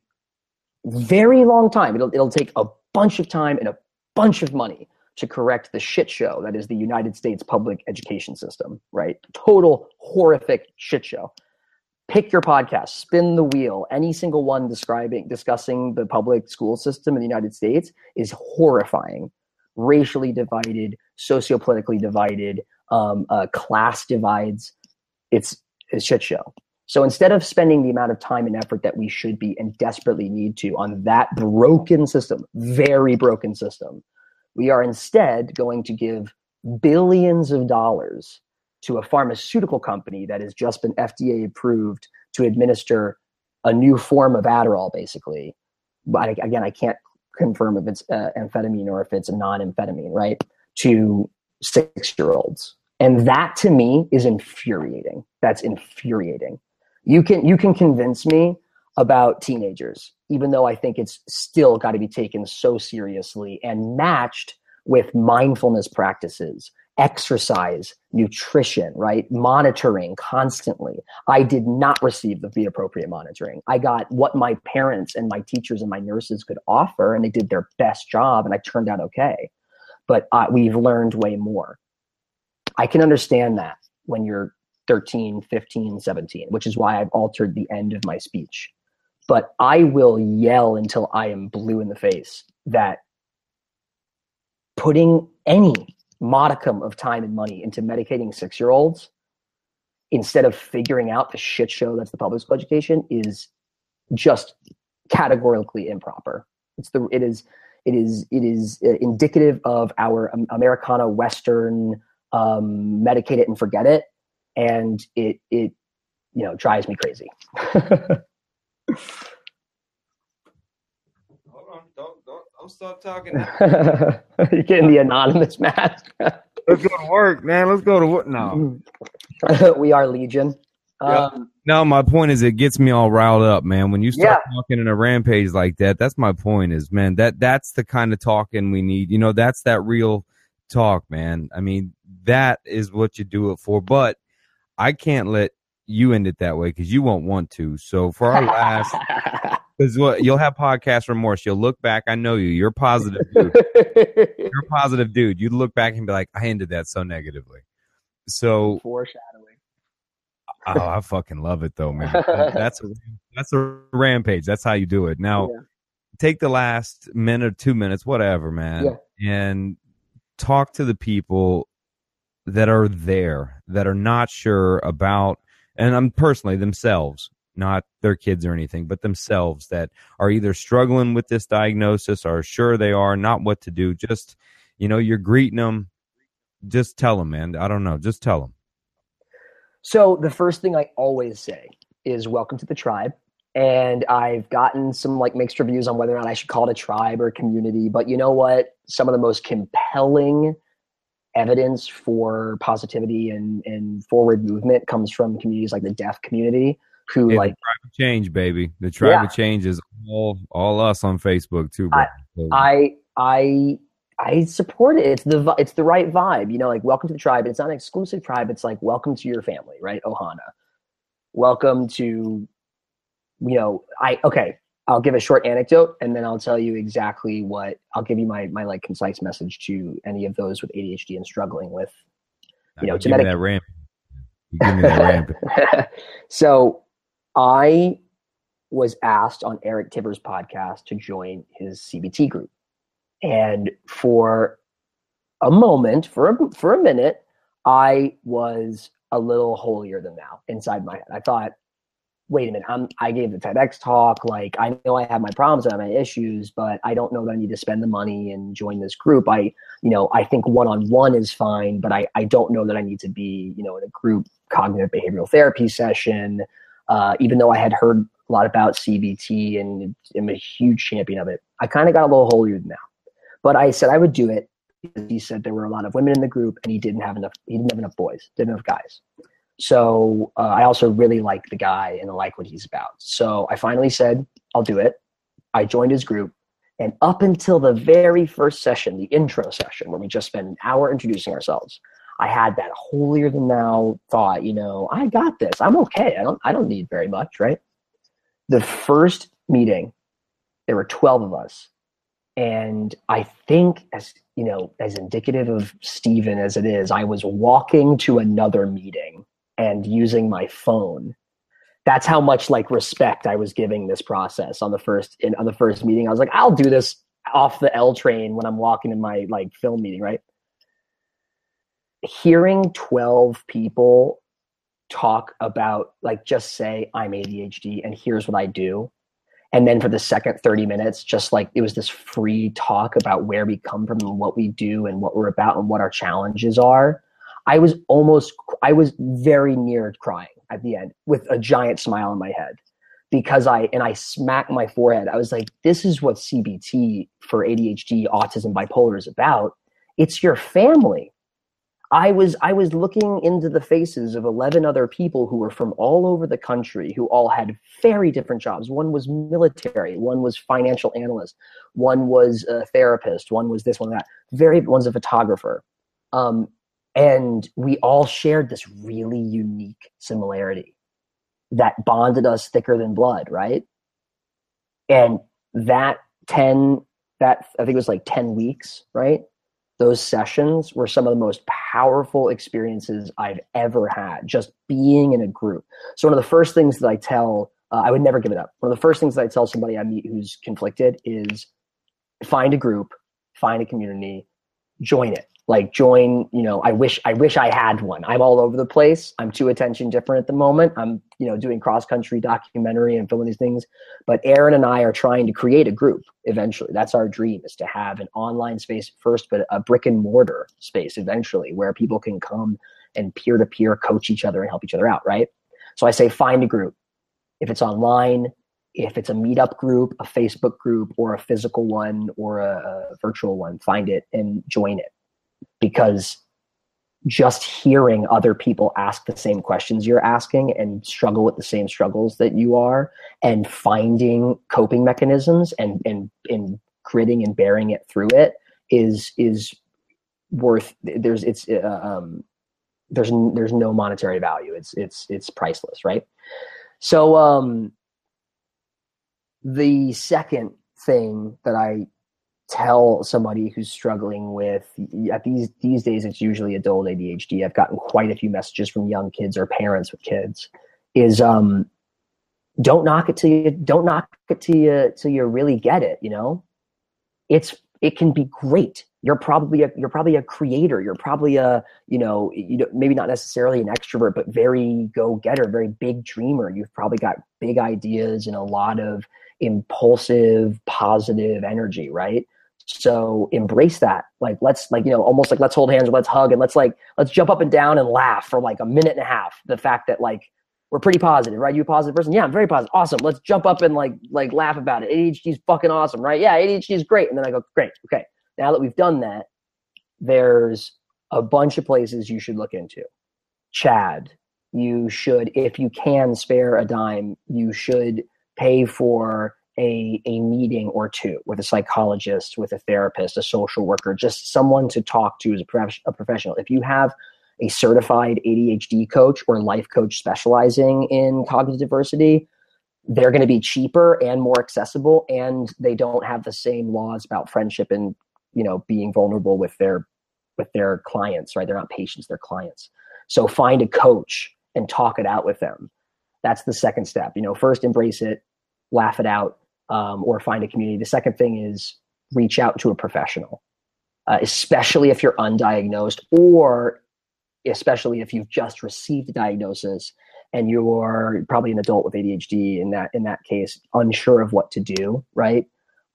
very long time, it'll, it'll take a bunch of time and a bunch of money to correct the shit show that is the United States public education system, right? Total horrific shit show pick your podcast, spin the wheel. Any single one describing discussing the public school system in the United States is horrifying. Racially divided, sociopolitically divided, um, uh, class divides. It's a shit show. So instead of spending the amount of time and effort that we should be and desperately need to on that broken system, very broken system, we are instead going to give billions of dollars to a pharmaceutical company that has just been FDA approved to administer a new form of Adderall, basically. But again, I can't confirm if it's uh, amphetamine or if it's a non-amphetamine, right? To six-year-olds, and that to me is infuriating. That's infuriating. You can you can convince me about teenagers, even though I think it's still got to be taken so seriously and matched with mindfulness practices exercise, nutrition, right? Monitoring constantly. I did not receive the, the appropriate monitoring. I got what my parents and my teachers and my nurses could offer, and they did their best job, and I turned out okay. But uh, we've learned way more. I can understand that when you're 13, 15, 17, which is why I've altered the end of my speech. But I will yell until I am blue in the face that putting any modicum of time and money into medicating six year olds instead of figuring out the shit show that's the public school education is just categorically improper. It's the it is it is it is uh, indicative of our Americana Western um, medicate it and forget it, and it it you know drives me crazy. Hold on, don't don't don't stop talking. You're getting the anonymous mask. Let's go to work, man. Let's go to work. now. we are Legion. Um, no, my point is, it gets me all riled up, man. When you start yeah. talking in a rampage like that, that's my point. Is man, that that's the kind of talking we need. You know, that's that real talk, man. I mean, that is what you do it for. But I can't let you end it that way because you won't want to. So for our last Because what you'll have podcast remorse. You'll look back. I know you. You're positive dude. You're a positive dude. You'd look back and be like, I ended that so negatively. So foreshadowing. Oh, I fucking love it though, man. That's a that's a rampage. That's how you do it. Now, yeah. take the last minute or two minutes, whatever, man, yeah. and talk to the people that are there that are not sure about, and I'm personally themselves not their kids or anything, but themselves that are either struggling with this diagnosis or sure they are, not what to do. Just, you know, you're greeting them. Just tell them, man. I don't know. Just tell them. So the first thing I always say is welcome to the tribe. And I've gotten some like mixed reviews on whether or not I should call it a tribe or a community. But you know what? Some of the most compelling evidence for positivity and, and forward movement comes from communities like the deaf community who like tribe of change, baby. The tribe yeah. of change is all all us on Facebook too. Bro. I, I I support it. It's the it's the right vibe. You know, like welcome to the tribe. It's not an exclusive tribe. It's like welcome to your family, right? Ohana. Welcome to, you know, I okay. I'll give a short anecdote and then I'll tell you exactly what I'll give you my my like concise message to any of those with ADHD and struggling with you know give me that ramp. You give me that ramp. so I was asked on Eric Tivers' podcast to join his CBT group. And for a moment, for a, for a minute, I was a little holier than thou inside my head. I thought, wait a minute, I'm, I gave the TEDx talk. Like, I know I have my problems, and I have my issues, but I don't know that I need to spend the money and join this group. I, you know, I think one on one is fine, but I, I don't know that I need to be, you know, in a group cognitive behavioral therapy session. Uh, even though I had heard a lot about CBT and am a huge champion of it, I kind of got a little holier than thou. But I said I would do it because he said there were a lot of women in the group and he didn't have enough. He didn't have enough boys, didn't have guys. So uh, I also really like the guy and I like what he's about. So I finally said, I'll do it. I joined his group. And up until the very first session, the intro session, where we just spent an hour introducing ourselves, I had that holier than thou thought, you know, I got this. I'm okay. I don't I don't need very much, right? The first meeting, there were 12 of us. And I think as you know, as indicative of Stephen as it is, I was walking to another meeting and using my phone that's how much like respect I was giving this process on the first in on the first meeting. I was like, I'll do this off the L train when I'm walking in my like film meeting, right? Hearing 12 people talk about like just say I'm ADHD and here's what I do. And then for the second 30 minutes, just like it was this free talk about where we come from and what we do and what we're about and what our challenges are I was almost, I was very near crying at the end with a giant smile on my head because I, and I smacked my forehead. I was like, this is what CBT for ADHD, autism, bipolar is about. It's your family. I was I was looking into the faces of 11 other people who were from all over the country who all had very different jobs. One was military, one was financial analyst, one was a therapist, one was this one that. Very one's a photographer. Um, and we all shared this really unique similarity that bonded us thicker than blood, right? And that 10, that I think it was like 10 weeks, right? Those sessions were some of the most powerful experiences I've ever had, just being in a group. So, one of the first things that I tell, uh, I would never give it up. One of the first things that I tell somebody I meet who's conflicted is find a group, find a community, join it like join you know i wish i wish i had one. I'm all over the place. I'm too attention different at the moment. I'm you know doing cross country documentary and filming these things. But aaron and i are trying to create a group eventually. That's our dream is to have an online space first but a brick and mortar space eventually where people can come and peer to peer coach each other and help each other out right? So i say find a group. If it's online if it's a meetup group a facebook group or a physical one or a, a virtual one find it and join it because just hearing other people ask the same questions you're asking and struggle with the same struggles that you are and finding coping mechanisms and and and gritting and bearing it through it is is worth there's it's uh, um there's there's no monetary value. It's it's it's priceless right? So um the second thing that i tell somebody who's struggling with at these these days it's usually adult ADHD. I've gotten quite a few messages from young kids or parents with kids is um don't knock it till you don't knock it till you till you really get it, you know? It's it can be great. You're probably a you're probably a creator. You're probably a you know you know, maybe not necessarily an extrovert, but very go getter, very big dreamer. You've probably got big ideas and a lot of impulsive, positive energy, right? So embrace that. Like let's like you know almost like let's hold hands let's hug and let's like let's jump up and down and laugh for like a minute and a half. The fact that like we're pretty positive, right? You a positive person? Yeah, I'm very positive. Awesome. Let's jump up and like like laugh about it. ADHD is fucking awesome, right? Yeah, ADHD is great. And then I go, great. Okay. Now that we've done that, there's a bunch of places you should look into. CHADD, you should, if you can spare a dime, you should pay for a, a meeting or two with a psychologist, with a therapist, a social worker, just someone to talk to as a, prof- a professional. If you have a certified ADHD coach or life coach specializing in cognitive diversity, they're going to be cheaper and more accessible and they don't have the same laws about friendship and you know being vulnerable with their with their clients right? They're not patients they're clients. So find a coach and talk it out with them. That's the second step. You know first embrace it laugh it out um, or find a community. The second thing is reach out to a professional uh, especially if you're undiagnosed or especially if you've just received a diagnosis and you're probably an adult with ADHD in that in that case, unsure of what to do, right?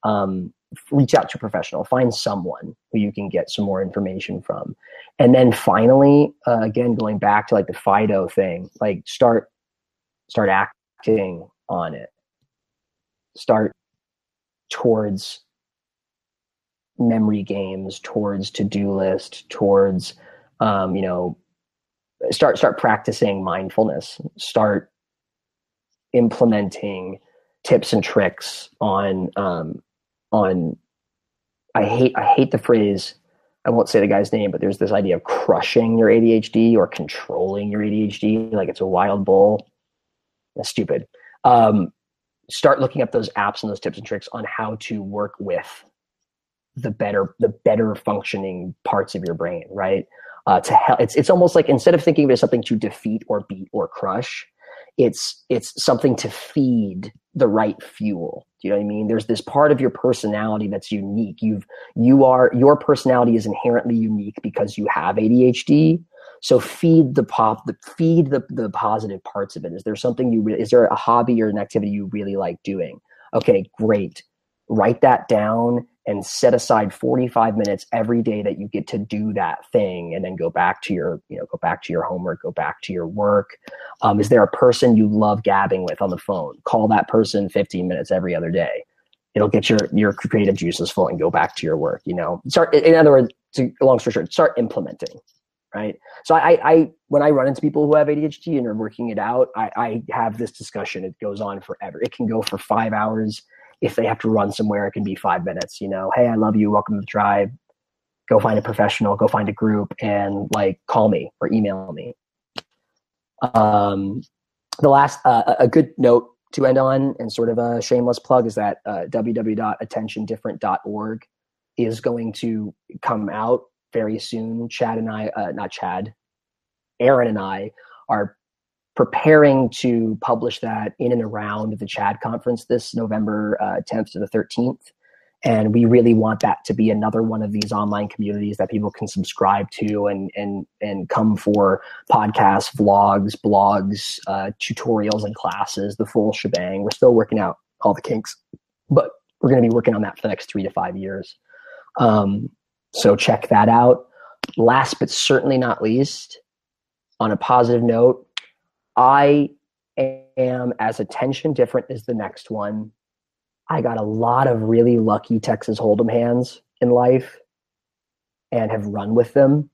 Um, reach out to a professional, find someone who you can get some more information from, and then finally, uh, again, going back to like the Fido thing, like start start acting on it, start towards memory games, towards to do list, towards um, you know start start practicing mindfulness start implementing tips and tricks on um, on i hate i hate the phrase i won't say the guy's name but there's this idea of crushing your adhd or controlling your adhd like it's a wild bull. That's stupid. Um, start looking up those apps and those tips and tricks on how to work with the better the better functioning parts of your brain right uh, to help. It's it's almost like instead of thinking of it as something to defeat or beat or crush, it's it's something to feed the right fuel. Do you know what I mean? There's this part of your personality that's unique. You've you are your personality is inherently unique because you have ADHD. So feed the pop, the feed the the positive parts of it. Is there something you really? Is there a hobby or an activity you really like doing? Okay, great. Write that down and set aside 45 minutes every day that you get to do that thing and then go back to your you know go back to your homework go back to your work um, is there a person you love gabbing with on the phone call that person 15 minutes every other day it'll get your your creative juices full and go back to your work you know start in other words to long story short start implementing right so I, I when i run into people who have adhd and are working it out I, I have this discussion it goes on forever it can go for five hours if they have to run somewhere, it can be five minutes. You know, hey, I love you. Welcome to the tribe. Go find a professional. Go find a group, and like call me or email me. Um, the last uh, a good note to end on, and sort of a shameless plug, is that uh, www.attentiondifferent.org is going to come out very soon. Chad and I, uh, not Chad, Aaron and I are preparing to publish that in and around the CHADD conference this November uh, 10th to the 13th. And we really want that to be another one of these online communities that people can subscribe to and and and come for podcasts, vlogs, blogs, uh, tutorials, and classes, the full shebang. We're still working out all the kinks, but we're going to be working on that for the next three to five years. Um, so check that out. Last but certainly not least, on a positive note, I am as attention different as the next one. I got a lot of really lucky Texas Hold'em hands in life and have run with them,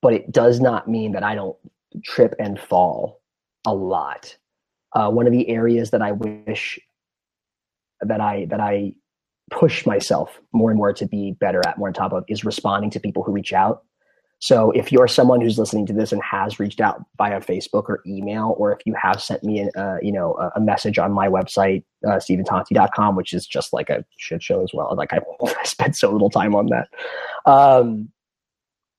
but it does not mean that I don't trip and fall a lot. Uh, one of the areas that I wish that I that I push myself more and more to be better at, more on top of, is responding to people who reach out. So if you're someone who's listening to this and has reached out via Facebook or email, or if you have sent me a uh, you know, a, message on my website, uh, stephentonti.com, which is just like a shit show as well. Like I, I spent so little time on that. Um,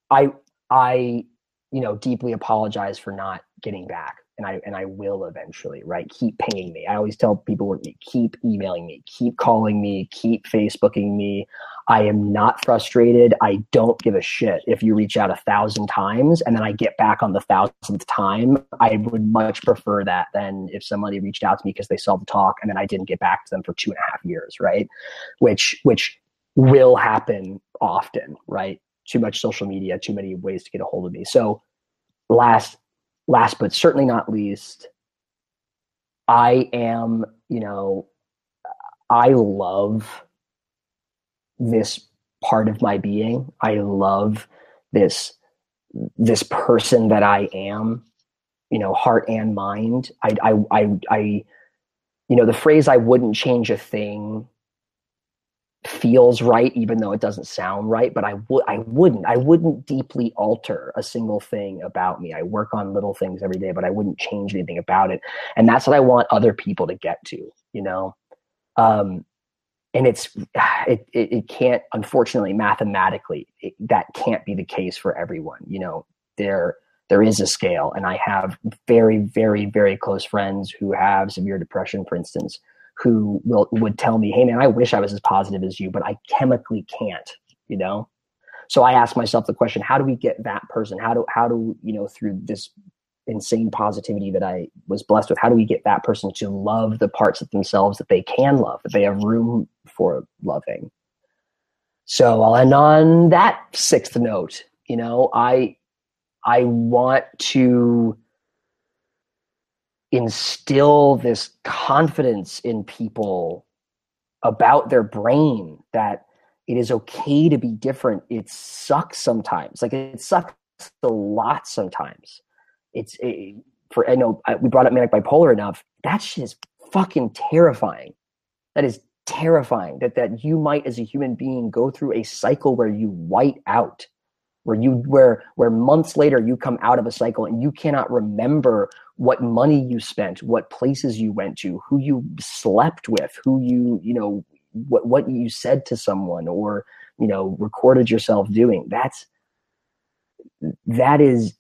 I, I, you know, deeply apologize for not getting back and I and I will eventually, right? Keep pinging me. I always tell people with me, keep emailing me, keep calling me, keep Facebooking me. I am not frustrated. I don't give a shit if you reach out a thousand times and then I get back on the thousandth time. I would much prefer that than if somebody reached out to me because they saw the talk and then I didn't get back to them for two and a half years, right? Which which will happen often, right? Too much social media, too many ways to get a hold of me. So last last but certainly not least, I am, you know, I love this part of my being. I love this this person that I am, you know, heart and mind. I I I, I you know, the phrase I wouldn't change a thing feels right even though it doesn't sound right but i would i wouldn't i wouldn't deeply alter a single thing about me. I work on little things every day but i wouldn't change anything about it. And that's what i want other people to get to you know? Um and it's it it, it can't unfortunately mathematically it, that can't be the case for everyone you know? There there is a scale and i have very very very close friends who have severe depression for instance who will would tell me, "Hey man, I wish I was as positive as you, but I chemically can't." You know, so I ask myself the question: How do we get that person? How do how do you know through this insane positivity that I was blessed with? How do we get that person to love the parts of themselves that they can love, that they have room for loving? So I'll end on that sixth note. You know, I I want to instill this confidence in people about their brain that it is okay to be different. It sucks sometimes. Like it sucks a lot sometimes. It's it, for I know we brought up manic bipolar enough. That shit is fucking terrifying. That is terrifying. That that you might as a human being go through a cycle where you white out where you where where months later you come out of a cycle and you cannot remember what money you spent what places you went to who you slept with who you you know what what you said to someone or you know recorded yourself doing. That's that is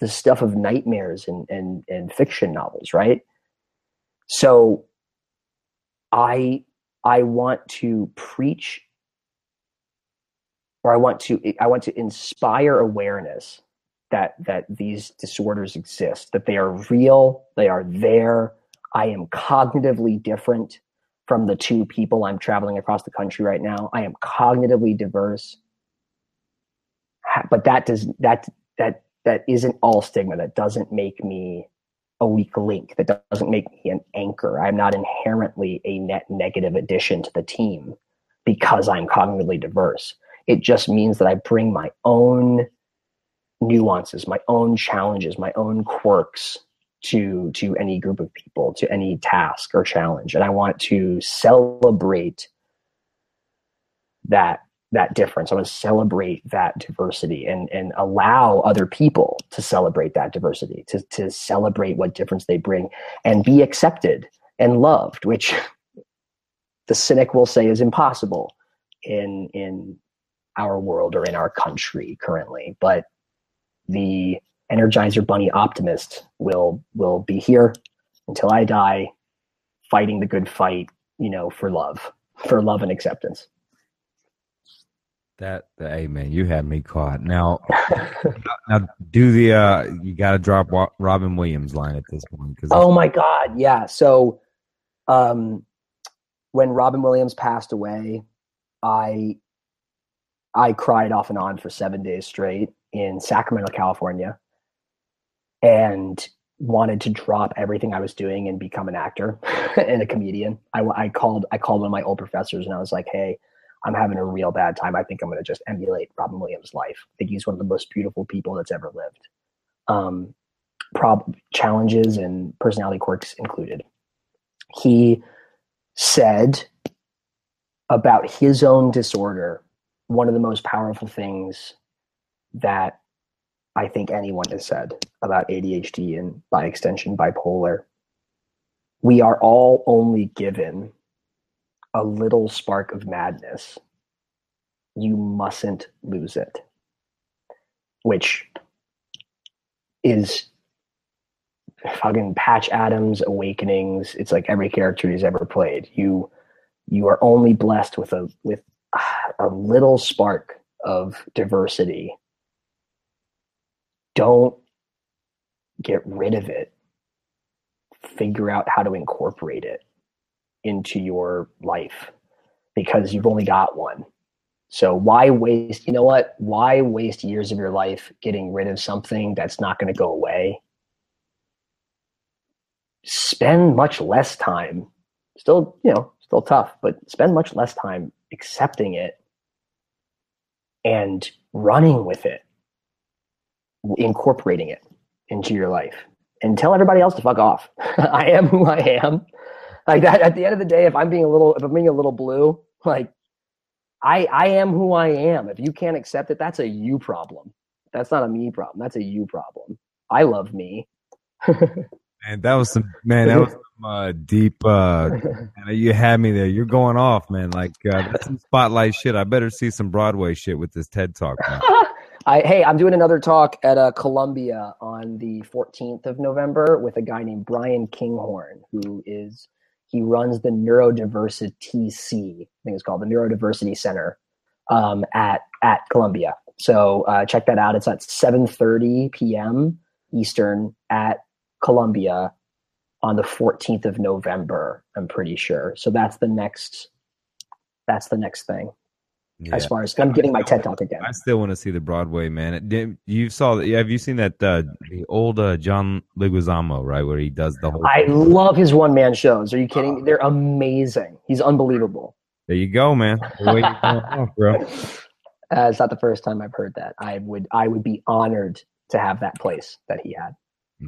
the stuff of nightmares and and and fiction novels right? So i i want to preach or I want to I want to inspire awareness that that these disorders exist, that they are real, they are there. I am cognitively different from the two people I'm traveling across the country right now. I am cognitively diverse. But that does that that that isn't all stigma. That doesn't make me a weak link. That doesn't make me an anchor. I'm not inherently a net negative addition to the team because I'm cognitively diverse. It just means that I bring my own nuances, my own challenges, my own quirks to to any group of people, to any task or challenge, and I want to celebrate that that difference. I want to celebrate that diversity and and allow other people to celebrate that diversity, to to celebrate what difference they bring, and be accepted and loved, which the cynic will say is impossible in in our world or in our country currently. But the Energizer Bunny optimist will will be here until I die, fighting the good fight, you know, for love, for love and acceptance. That, hey man, you had me caught. Now, now do the uh you got to drop Robin Williams line at this point because oh my god, yeah. So, um, when Robin Williams passed away, I I cried off and on for seven days straight in Sacramento, California, and wanted to drop everything I was doing and become an actor and a comedian. I, I called I called one of my old professors and I was like, "Hey, I'm having a real bad time. I think I'm going to just emulate Robin Williams' life. I think he's one of the most beautiful people that's ever lived. Um, prob- challenges and personality quirks included. He said about his own disorder one of the most powerful things that I think anyone has said about ADHD and by extension bipolar. We are all only given a little spark of madness. You mustn't lose it, which is fucking Patch Adams awakenings. It's like every character he's ever played. You you are only blessed with a with a little spark of diversity, don't get rid of it. Figure out how to incorporate it into your life because you've only got one. So why waste, you know what? Why waste years of your life getting rid of something that's not going to go away? Spend much less time, still, you know, still tough, but spend much less time accepting it and running with it, incorporating it into your life, and tell everybody else to fuck off. I am who I am. Like that. At the end of the day, if I'm being a little, if I'm being a little blue, like I I am who I am. If you can't accept it, that's a you problem. That's not a me problem. That's a you problem. I love me. And that was some man. That was some uh, deep. Uh, you had me there. You're going off, man. Like uh, that's some spotlight shit. I better see some Broadway shit with this TED talk. I, hey, I'm doing another talk at uh, Columbia on the 14th of November with a guy named Brian Kinghorn, who is he runs the Neurodiversity C, I think it's called the Neurodiversity Center um, at at Columbia. So uh, check that out. It's at 7:30 p.m. Eastern at Columbia on the 14th of November. I'm pretty sure. So that's the next. That's the next thing Yeah. as far as I'm getting my TED talk again. I still want to see the Broadway, man. Did- You saw that? Have you seen that? Uh, the old uh, John Leguizamo, right, where he does the whole. I love his one man shows. Are you kidding me? They're amazing. He's unbelievable. there you go, man. The way you're off, bro. Uh, it's not the first time I've heard that. I would I would be honored to have that place that he had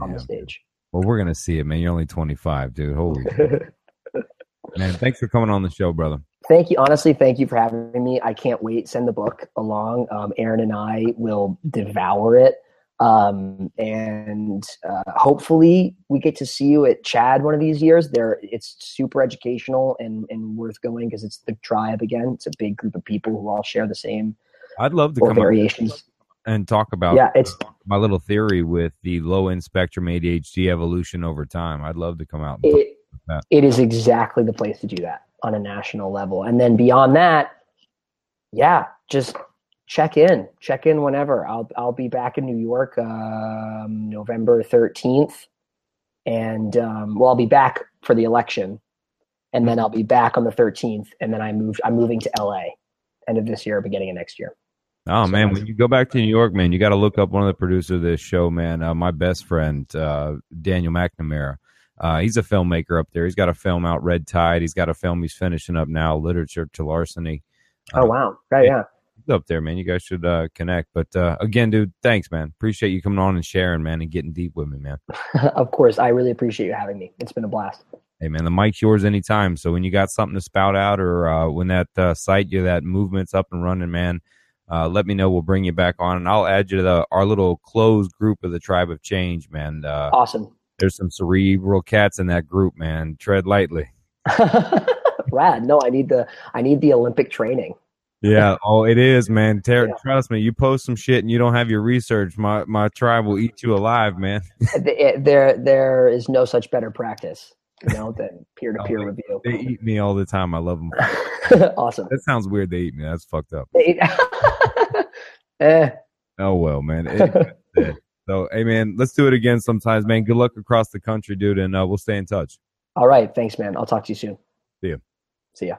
on the stage. Well, we're gonna see it, man. You're only 25, dude. Holy man! Thanks for coming on the show, brother. Thank you. Honestly, thank you for having me. I can't wait. Send the book along. Um, Aaron and I will devour it. Um, and uh, hopefully we get to see you at CHADD one of these years. There, it's super educational and, and worth going because it's the tribe again. It's a big group of people who all share the same I'd love to come on variations. and talk about Yeah, it's my little theory with the low end spectrum ADHD evolution over time. I'd love to come out. It, that. it is exactly the place to do that on a national level. And then beyond that, yeah, just check in, check in whenever. I'll I'll be back in New York um, November thirteenth, and um, well, I'll be back for the election, and then I'll be back on the thirteenth, and then I move. I'm moving to LA, end of this year, beginning of next year. Oh So man, when you go back to New York, man, you got to look up one of the producers of this show, man. Uh, my best friend, uh, Daniel McNamara. Uh, he's a filmmaker up there. He's got a film out, Red Tide. He's got a film he's finishing up now, Literature to Larceny. Oh wow, right, yeah. He's up there, man. You guys should uh, connect. But uh, again, dude, thanks, man. Appreciate you coming on and sharing, man, and getting deep with me, man. of course, I really appreciate you having me. It's been a blast. Hey, man, the mic's yours anytime. So when you got something to spout out, or uh, when that uh, site, you that movement's up and running, man, uh, let me know. We'll bring you back on, and I'll add you to the, our little closed group of the Tribe of Change, man. Uh, Awesome. There's some cerebral cats in that group, man. Tread lightly. Rad. No, I need the I need the Olympic training. Yeah. oh, it is, man. Ter- Yeah. Trust me. You post some shit and you don't have your research. My my tribe will eat you alive, man. There there is no such better practice, you know, than peer to peer Oh, review. They eat me all the time. I love them. awesome. That sounds weird. They eat me. That's fucked up. eh, Oh well, man. It- so, hey, man, let's do it again sometimes, man. Good luck across the country, dude, and uh, we'll stay in touch. all right. Thanks, man. I'll talk to you soon. See ya. See ya.